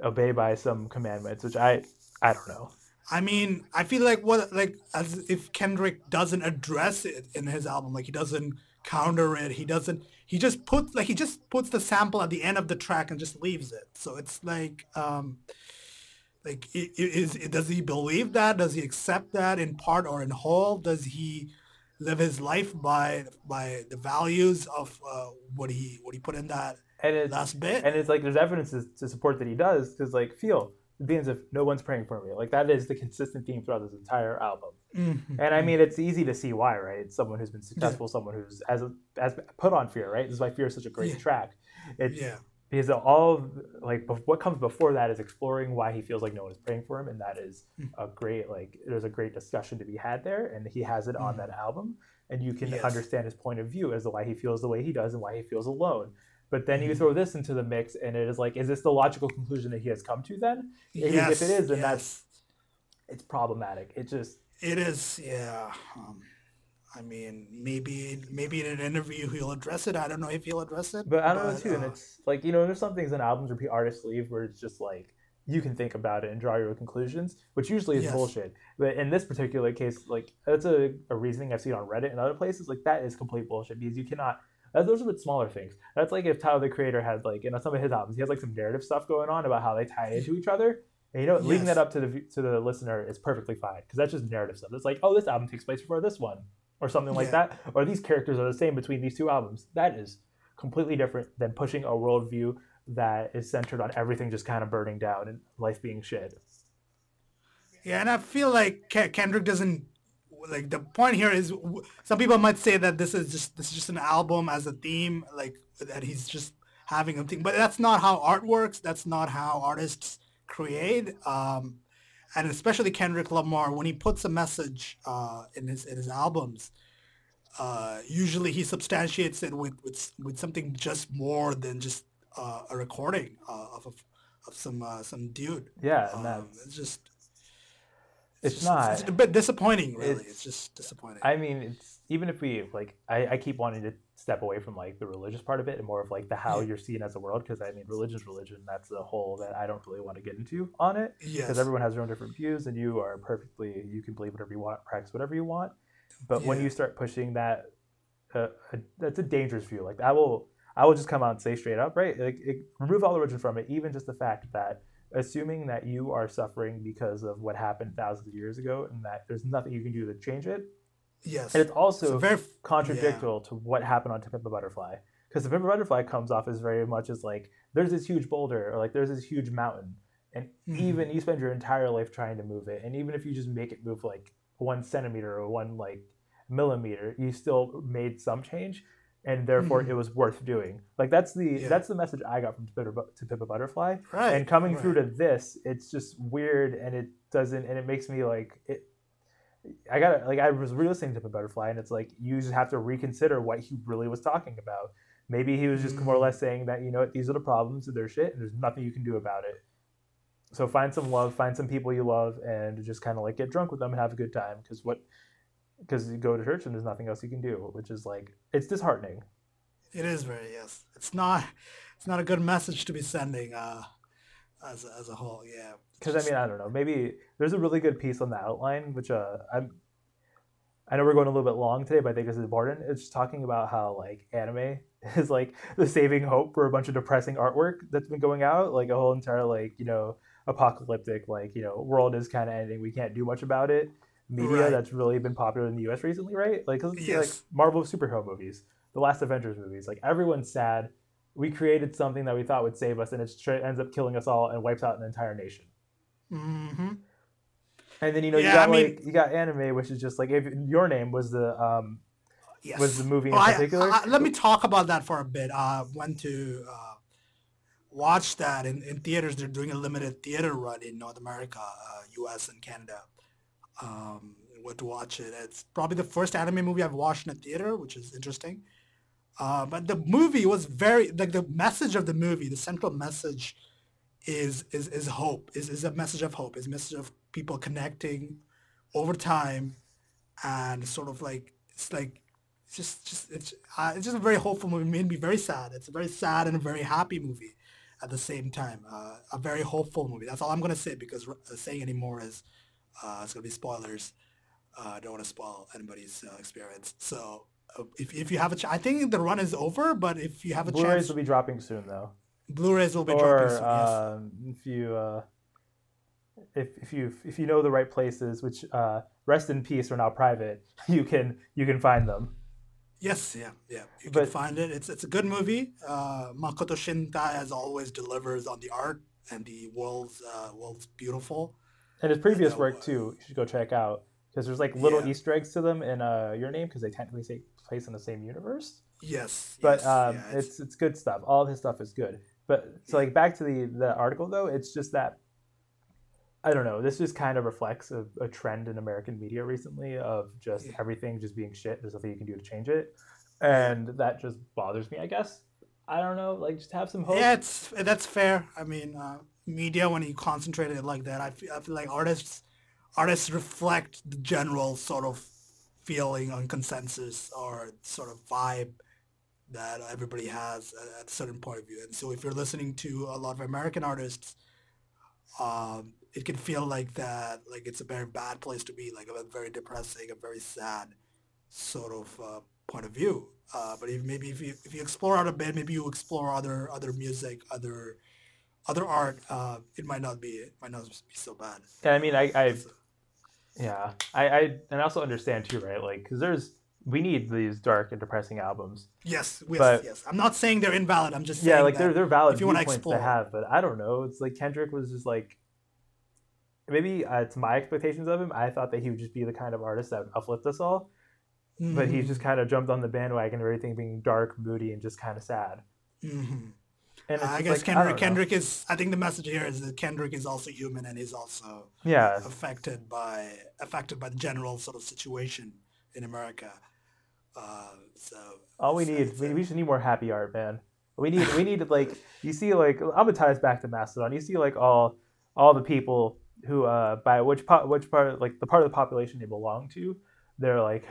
yeah. obey by some commandments. Which I I don't know. I mean, I feel like what like as if Kendrick doesn't address it in his album, like he doesn't counter it, he doesn't he just puts like he just puts the sample at the end of the track and just leaves it. So it's like um like is does he believe that? Does he accept that in part or in whole? Does he live his life by by the values of uh, what he what he put in that And it's last bit? and it's like there's evidence to, support that he does because like feel it begins if no one's praying for me like that is the consistent theme throughout this entire album Mhm. and i mean it's easy to see why right it's someone who's been successful someone who's as as put on fear right this is why fear is such a great Yeah. track it's yeah. Because all of, like what comes before that is exploring why he feels like no one is praying for him and that is Mm. a great like there's a great discussion to be had there and he has it on Mm. that album and you can Yes. understand his point of view as to why he feels the way he does and why he feels alone But then you Mhm. throw this into the mix, and it is like, is this the logical conclusion that he has come to? Then If- if it is, then that's- it's problematic. It just It is, yeah. Um, I mean, maybe maybe in an interview he'll address it. I don't know if he'll address it. But I don't know too, and uh, it's like you know, there's some things in albums where artists leave where it's just like you can think about it and draw your own conclusions, which usually is Yes. bullshit. But in this particular case, like that's a, a reasoning I've seen on Reddit and other places. Like that is complete bullshit because you cannot. Those are the smaller things. That's like if Tyler the Creator had like you know some of his albums, he has like some narrative stuff going on about how they tie into each other. And you know, what? leaving that up to the to the listener is perfectly fine because that's just narrative stuff. It's like, oh, this album takes place before this one, or something like Yeah. that, or these characters are the same between these two albums. That is completely different than pushing a worldview that is centered on everything just kind of burning down and life being shit. Yeah, and I feel like Kendrick doesn't like the point here is some people might say that this is just this is just an album as a theme, like that he's just having a thing, but that's not how art works. That's not how artists create. Um, and especially Kendrick Lamar, when he puts a message uh, in his in his albums, uh, usually he substantiates it with with, with something just more than just uh, a recording uh, of a, of some uh, some dude. Yeah, and Um, that's it's just It's not. It's a bit disappointing, really. It's, It's- just disappointing. I mean, it's even if we like, I, I keep wanting to step away from like the religious part of it and more of like the how Yeah. you're seen as a world because I mean, religion's religion. That's a whole that I don't really want to get into on it yes. because everyone has their own different views and you are perfectly you can believe whatever you want, practice whatever you want. But when you start pushing that, uh, uh, that's a dangerous view. Like I will, I will just come out and say straight up, right? Like it, remove all the religion from it, even just the fact that assuming that you are suffering because of what happened thousands of years ago and that there's nothing you can do to change it yes. and it's also It's very contradictory to what happened on To Pimp a Butterfly. Because The Pimp a Butterfly comes off as very much as like there's this huge boulder or like there's this huge mountain, and Mhm. even you spend your entire life trying to move it, and even if you just make it move like one centimeter or one like millimeter, you still made some change, and therefore Mhm. it was worth doing. Like that's the Yeah. that's the message I got from To Pimp a, Bu- to Pimp a Butterfly, right. and coming right. through to this it's just weird and it doesn't and it makes me like it i got like i was re-listening to the butterfly and it's like you just have to reconsider what he really was talking about maybe he was just more or Mm. less saying that you know what, these are the problems they're shit and there's nothing you can do about it so find some love find some people you love and just kind of like get drunk with them and have a good time because what because you go to church and there's nothing else you can do which is like it's disheartening It is very yes. It's not. It's not a good message to be sending. Uh, as a, as a whole, yeah. because I mean I don't know maybe there's a really good piece on the outline which uh I'm I know we're going a little bit long today but I think this is important it's just talking about how like anime is like the saving hope for a bunch of depressing artwork that's been going out like a whole entire like you know apocalyptic like you know world is kind of ending we can't do much about it media Right. that's really been popular in the US recently right like see, like Marvel superhero movies the last Avengers movies like everyone's sad we created something that we thought would save us and it ends up killing us all and wipes out an entire nation hmm and then you know Yeah, you got I mean- like you got anime, which is just like if your name was the um Yes. was the movie in Oh, I- particular. I- let me talk about that for a bit. I went to uh, watch that in, in theaters. They're doing a limited theater run in North America, uh, U.S. and Canada. Um, went to watch it. It's probably the first anime movie I've watched in a theater, which is interesting. Uh, but the movie was very like the message of the movie. The central message is is is hope. Is is a message of hope. Is a message of people connecting over time, and sort of like it's like it's just just it's uh, it's just a very hopeful movie. It made me very sad. It's a very sad and a very happy movie at the same time. Uh, a very hopeful movie. That's all I'm gonna say because uh, saying anymore is uh, it's gonna be spoilers. Uh, I don't want to spoil anybody's uh, experience. So uh, if, if you have a ch- I think the run is over, but if you have a chance. Blu-rays will be dropping soon though. Blu-rays will be dropping Or soon. yes. um, if you uh, if if you if you know the right places, which uh, rest in peace are now private, you can you can find them. Yes, yeah, yeah. You But- can find it. It's it's a good movie. Uh, Makoto Shinkai, as always, delivers on the art and the world's uh, world's beautiful. And his previous work too, you should go check out because there's like little Yeah. Easter eggs to them in uh, your name because they technically take place in the same universe. Yes, but yes, um, yeah, it's it's good stuff. All of his stuff is good. But so like back to the the article though, it's just that I don't know. This just kind of reflects a, a trend in American media recently of just Yeah. everything just being shit. There's nothing you can do to change it, and that just bothers me. I guess I don't know, like just have some hope. Yeah, it's that's fair. I mean, uh, media when you concentrate it like that, I feel, I feel like artists artists reflect the general sort of feeling on consensus or sort of vibe that everybody has at a certain point of view. And so if you're listening to a lot of American artists, um, it can feel like that, like it's a very bad place to be, like a very depressing, a very sad sort of uh, point of view. Uh, but if, maybe if you if you explore out a bit, maybe you explore other other music, other other art, uh, it might not be it might not be so bad. And I mean, I, I yeah, I, I and I also understand too, right? Like, because there's we need these dark and depressing albums. Yes, yes, But- yes. I'm not saying they're invalid. I'm just saying Yeah, like they're they're valid if you wanna explore. to have, but I don't know. It's like Kendrick was just like maybe uh, it's my expectations of him. I thought that he would just be the kind of artist that would uplift us all, but Mm-hmm. he's just kind of jumped on the bandwagon of everything being dark, moody, and just kind of sad. Mhm. And I guess like, Kendrick. don't. Kendrick is. I think the message here is that Kendrick is also human and he's also Yeah, affected by affected by the general sort of situation in America. Uh, so all we so need it's we, just need more happy art, man. We need we need like you see like I'm gonna tie this back to Mastodon. You see like all all the people who uh by which po- which part like the part of the population they belong to, they're like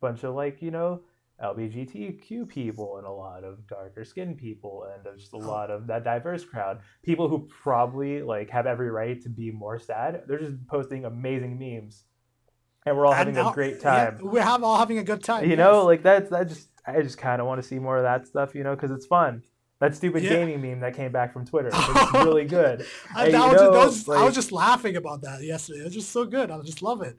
bunch of like you know LGBTQ people and a lot of darker skinned people and just a Oh. lot of that diverse crowd. People who probably like have every right to be more sad. They're just posting amazing memes, and we're all having and a great yeah, time we're have all having a good time. you know like that's that just i just kind of want to see more of that stuff you know because it's fun that stupid Yeah. gaming meme that came back from twitter it's really good I, And that was, know, that was- I was just laughing about that yesterday. It was just so good. I just love it.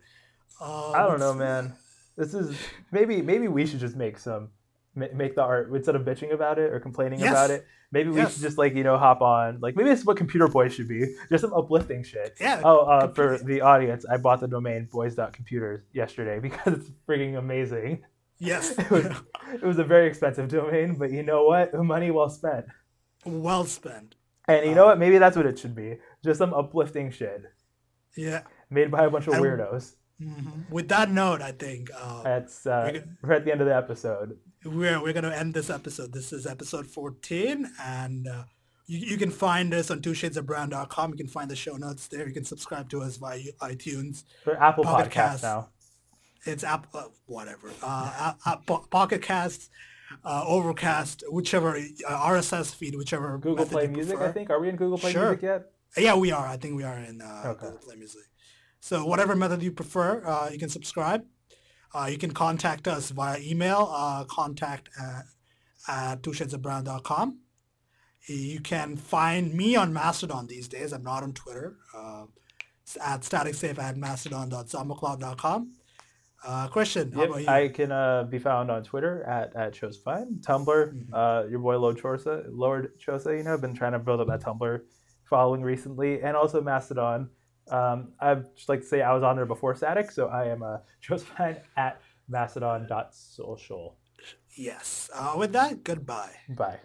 Um, i don't know it's- man this is maybe maybe we should just make some make the art instead of bitching about it or complaining Yes. about it maybe we Yes. should just like you know hop on like maybe this is what computer boys should be just some uplifting shit Yeah. Oh, uh, for the audience, I bought the domain boys.computers yesterday because it's freaking amazing. Yes. It was, it was a very expensive domain, but you know what? Money well spent. well spent. And you know Um, what? Maybe that's what it should be. Just some uplifting shit Yeah. made by a bunch of And- weirdos. Mhm. With that note, I think uh, That's uh, we could- we're at the end of the episode. we're we're gonna end this episode. This is episode 14, and uh, you, you can find us on twoshadesofbrown.com. You can find the show notes there. You can subscribe to us via iTunes. For Apple Pocket Podcasts Cast. now. It's app uh, whatever. Uh, uh, Pocket Casts, uh, Overcast, whichever uh, RSS feed, whichever Google Play Music. I think. Are we in Google Play Sure. Music yet? Yeah, we are. I think we are in uh, Okay. Google Play Music. So whatever method you prefer, uh, you can subscribe. Uh, you can contact us via email, uh, contact at, at twoshadesofbrown.com. You can find me on Mastodon these days. I'm not on Twitter. Uh, at staticsafe at mastodon.zombocloud.com. Uh, Christian, how Yep, about you? I can uh, be found on Twitter at, at Chose Tumblr, Mm-hmm. uh, your boy Lord Chorsa, Lord Chosa, you know, I've been trying to build up that Tumblr following recently, and also Mastodon. Um, I'd just like to say I was on there before Static, so I am uh, Chose Fine at mastodon.social. yes. Uh, with that, goodbye. Bye.